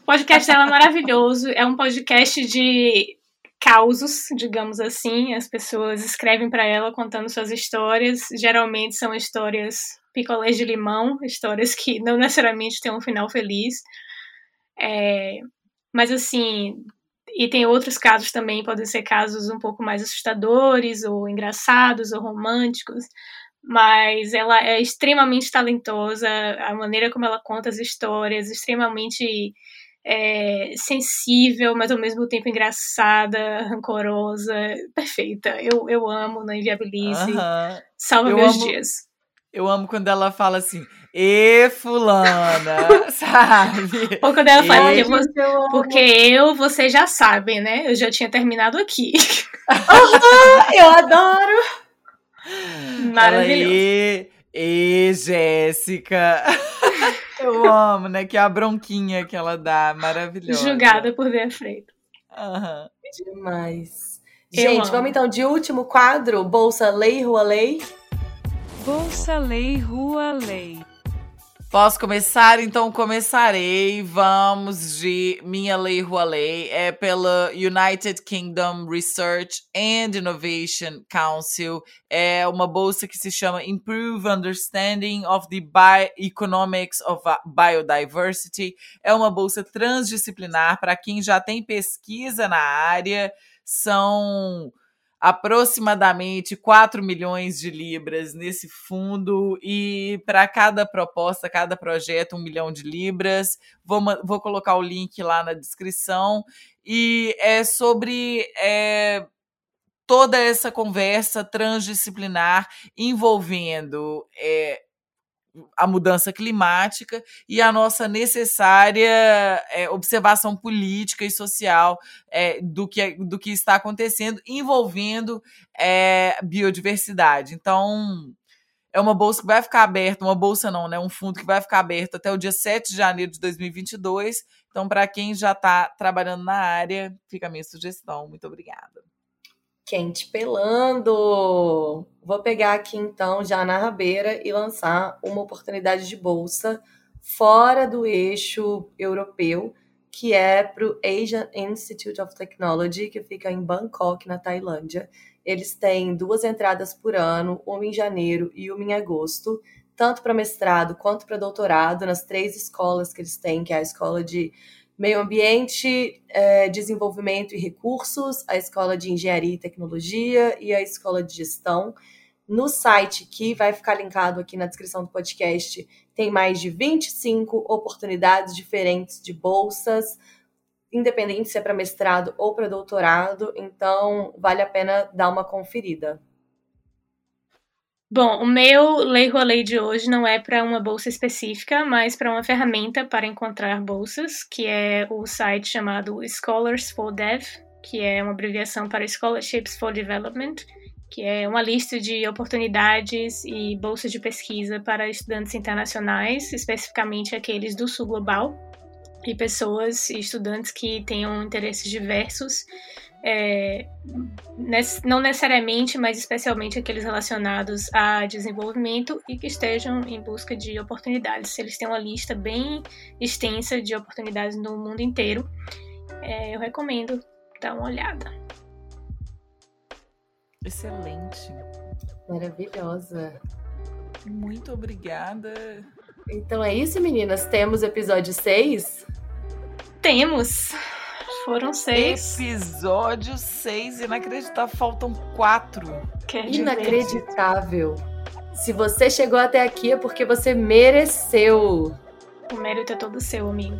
S4: O podcast dela é maravilhoso. É um podcast de causos, digamos assim. As pessoas escrevem para ela contando suas histórias. Geralmente são histórias picolés de limão, histórias que não necessariamente têm um final feliz. É, mas assim, e tem outros casos também, podem ser casos um pouco mais assustadores, ou engraçados, ou românticos. Mas ela é extremamente talentosa, a maneira como ela conta as histórias, extremamente é, sensível, mas ao mesmo tempo engraçada, rancorosa, perfeita. Eu, eu amo na Inviabilize. Salva eu meus amo, dias.
S5: Eu amo quando ela fala assim, e fulana, sabe?
S4: Ou quando ela fala, porque, você, porque eu, vocês já sabem, né? Eu já tinha terminado aqui.
S3: Uhum, eu adoro!
S4: Maravilhoso.
S5: E, e Jéssica. Eu amo, né? Que é a bronquinha que ela dá, maravilhosa.
S4: Julgada por ver Freitas.
S5: Uhum.
S3: Demais. Gente, vamos então de último quadro, Bolsa Lei, Rua Lei.
S2: Bolsa Lei, Rua Lei.
S5: Posso começar? Então começarei. Vamos de Minha Lei Rua Lei. É pela United Kingdom Research and Innovation Council. É uma bolsa que se chama Improve Understanding of the Bioeconomics of Biodiversity. É uma bolsa transdisciplinar para quem já tem pesquisa na área. São aproximadamente 4 milhões de libras nesse fundo e para cada proposta, cada projeto, um milhão de libras. Vou, vou colocar o link lá na descrição. E é sobre é, toda essa conversa transdisciplinar envolvendo é, a mudança climática e a nossa necessária é, observação política e social é, do, que, do que está acontecendo, envolvendo é, biodiversidade. Então, é uma bolsa que vai ficar aberta, uma bolsa não, né? Um fundo que vai ficar aberto até o dia 7 de janeiro de 2022. Então, para quem já está trabalhando na área, fica a minha sugestão. Muito obrigada.
S3: Quente pelando! Vou pegar aqui então já na rabeira e lançar uma oportunidade de bolsa fora do eixo europeu, que é para o Asian Institute of Technology, que fica em Bangkok, na Tailândia. Eles têm duas entradas por ano, uma em janeiro e uma em agosto, tanto para mestrado quanto para doutorado, nas três escolas que eles têm, que é a escola de Meio Ambiente, é, Desenvolvimento e Recursos, a Escola de Engenharia e Tecnologia e a Escola de Gestão. No site, que vai ficar linkado aqui na descrição do podcast, tem mais de 25 oportunidades diferentes de bolsas, independente se é para mestrado ou para doutorado, então vale a pena dar uma conferida.
S4: Bom, o meu Lei Rolê de hoje não é para uma bolsa específica, mas para uma ferramenta para encontrar bolsas, que é o site chamado Scholars for Dev, que é uma abreviação para Scholarships for Development, que é uma lista de oportunidades e bolsas de pesquisa para estudantes internacionais, especificamente aqueles do Sul Global, e pessoas e estudantes que tenham interesses diversos é, não necessariamente, mas especialmente aqueles relacionados a desenvolvimento e que estejam em busca de oportunidades. Eles têm uma lista bem extensa de oportunidades no mundo inteiro. É, eu recomendo dar uma olhada.
S5: Excelente.
S3: Maravilhosa.
S5: Muito obrigada.
S3: Então é isso, meninas. Temos episódio 6?
S4: Temos. Foram seis.
S5: Episódio seis, inacreditável. Faltam quatro.
S3: Quer Inacreditável. Se você chegou até aqui é porque você mereceu.
S4: O mérito é todo seu, amigo.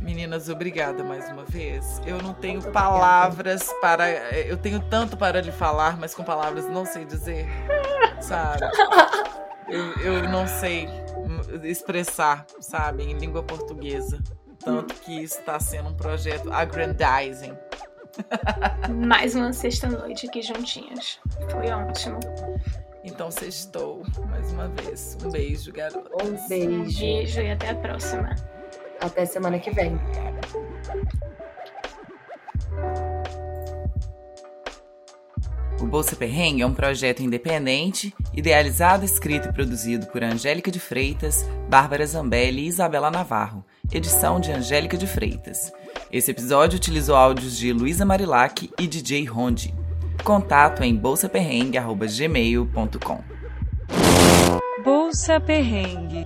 S5: Meninas, obrigada mais uma vez. Eu não tenho Muito palavras obrigada. para. Eu tenho tanto para lhe falar, mas com palavras não sei dizer. Sabe? eu, eu não sei expressar, sabe, em língua portuguesa. Tanto que isso está sendo um projeto aggrandizing.
S4: Mais uma sexta-noite aqui juntinhas. Foi ótimo.
S5: Então sextou mais uma vez. Um beijo, garoto.
S3: Um beijo. Um
S4: beijo e até a próxima.
S3: Até semana que vem.
S8: O Bolsa Perrengue é um projeto independente, idealizado, escrito e produzido por Angélica de Freitas, Bárbara Zambelli e Isabela Navarro, edição de Angélica de Freitas. Esse episódio utilizou áudios de Luísa Marilac e DJ Rondi. Contato em bolsaperrengue.gmail.com
S2: Bolsa Perrengue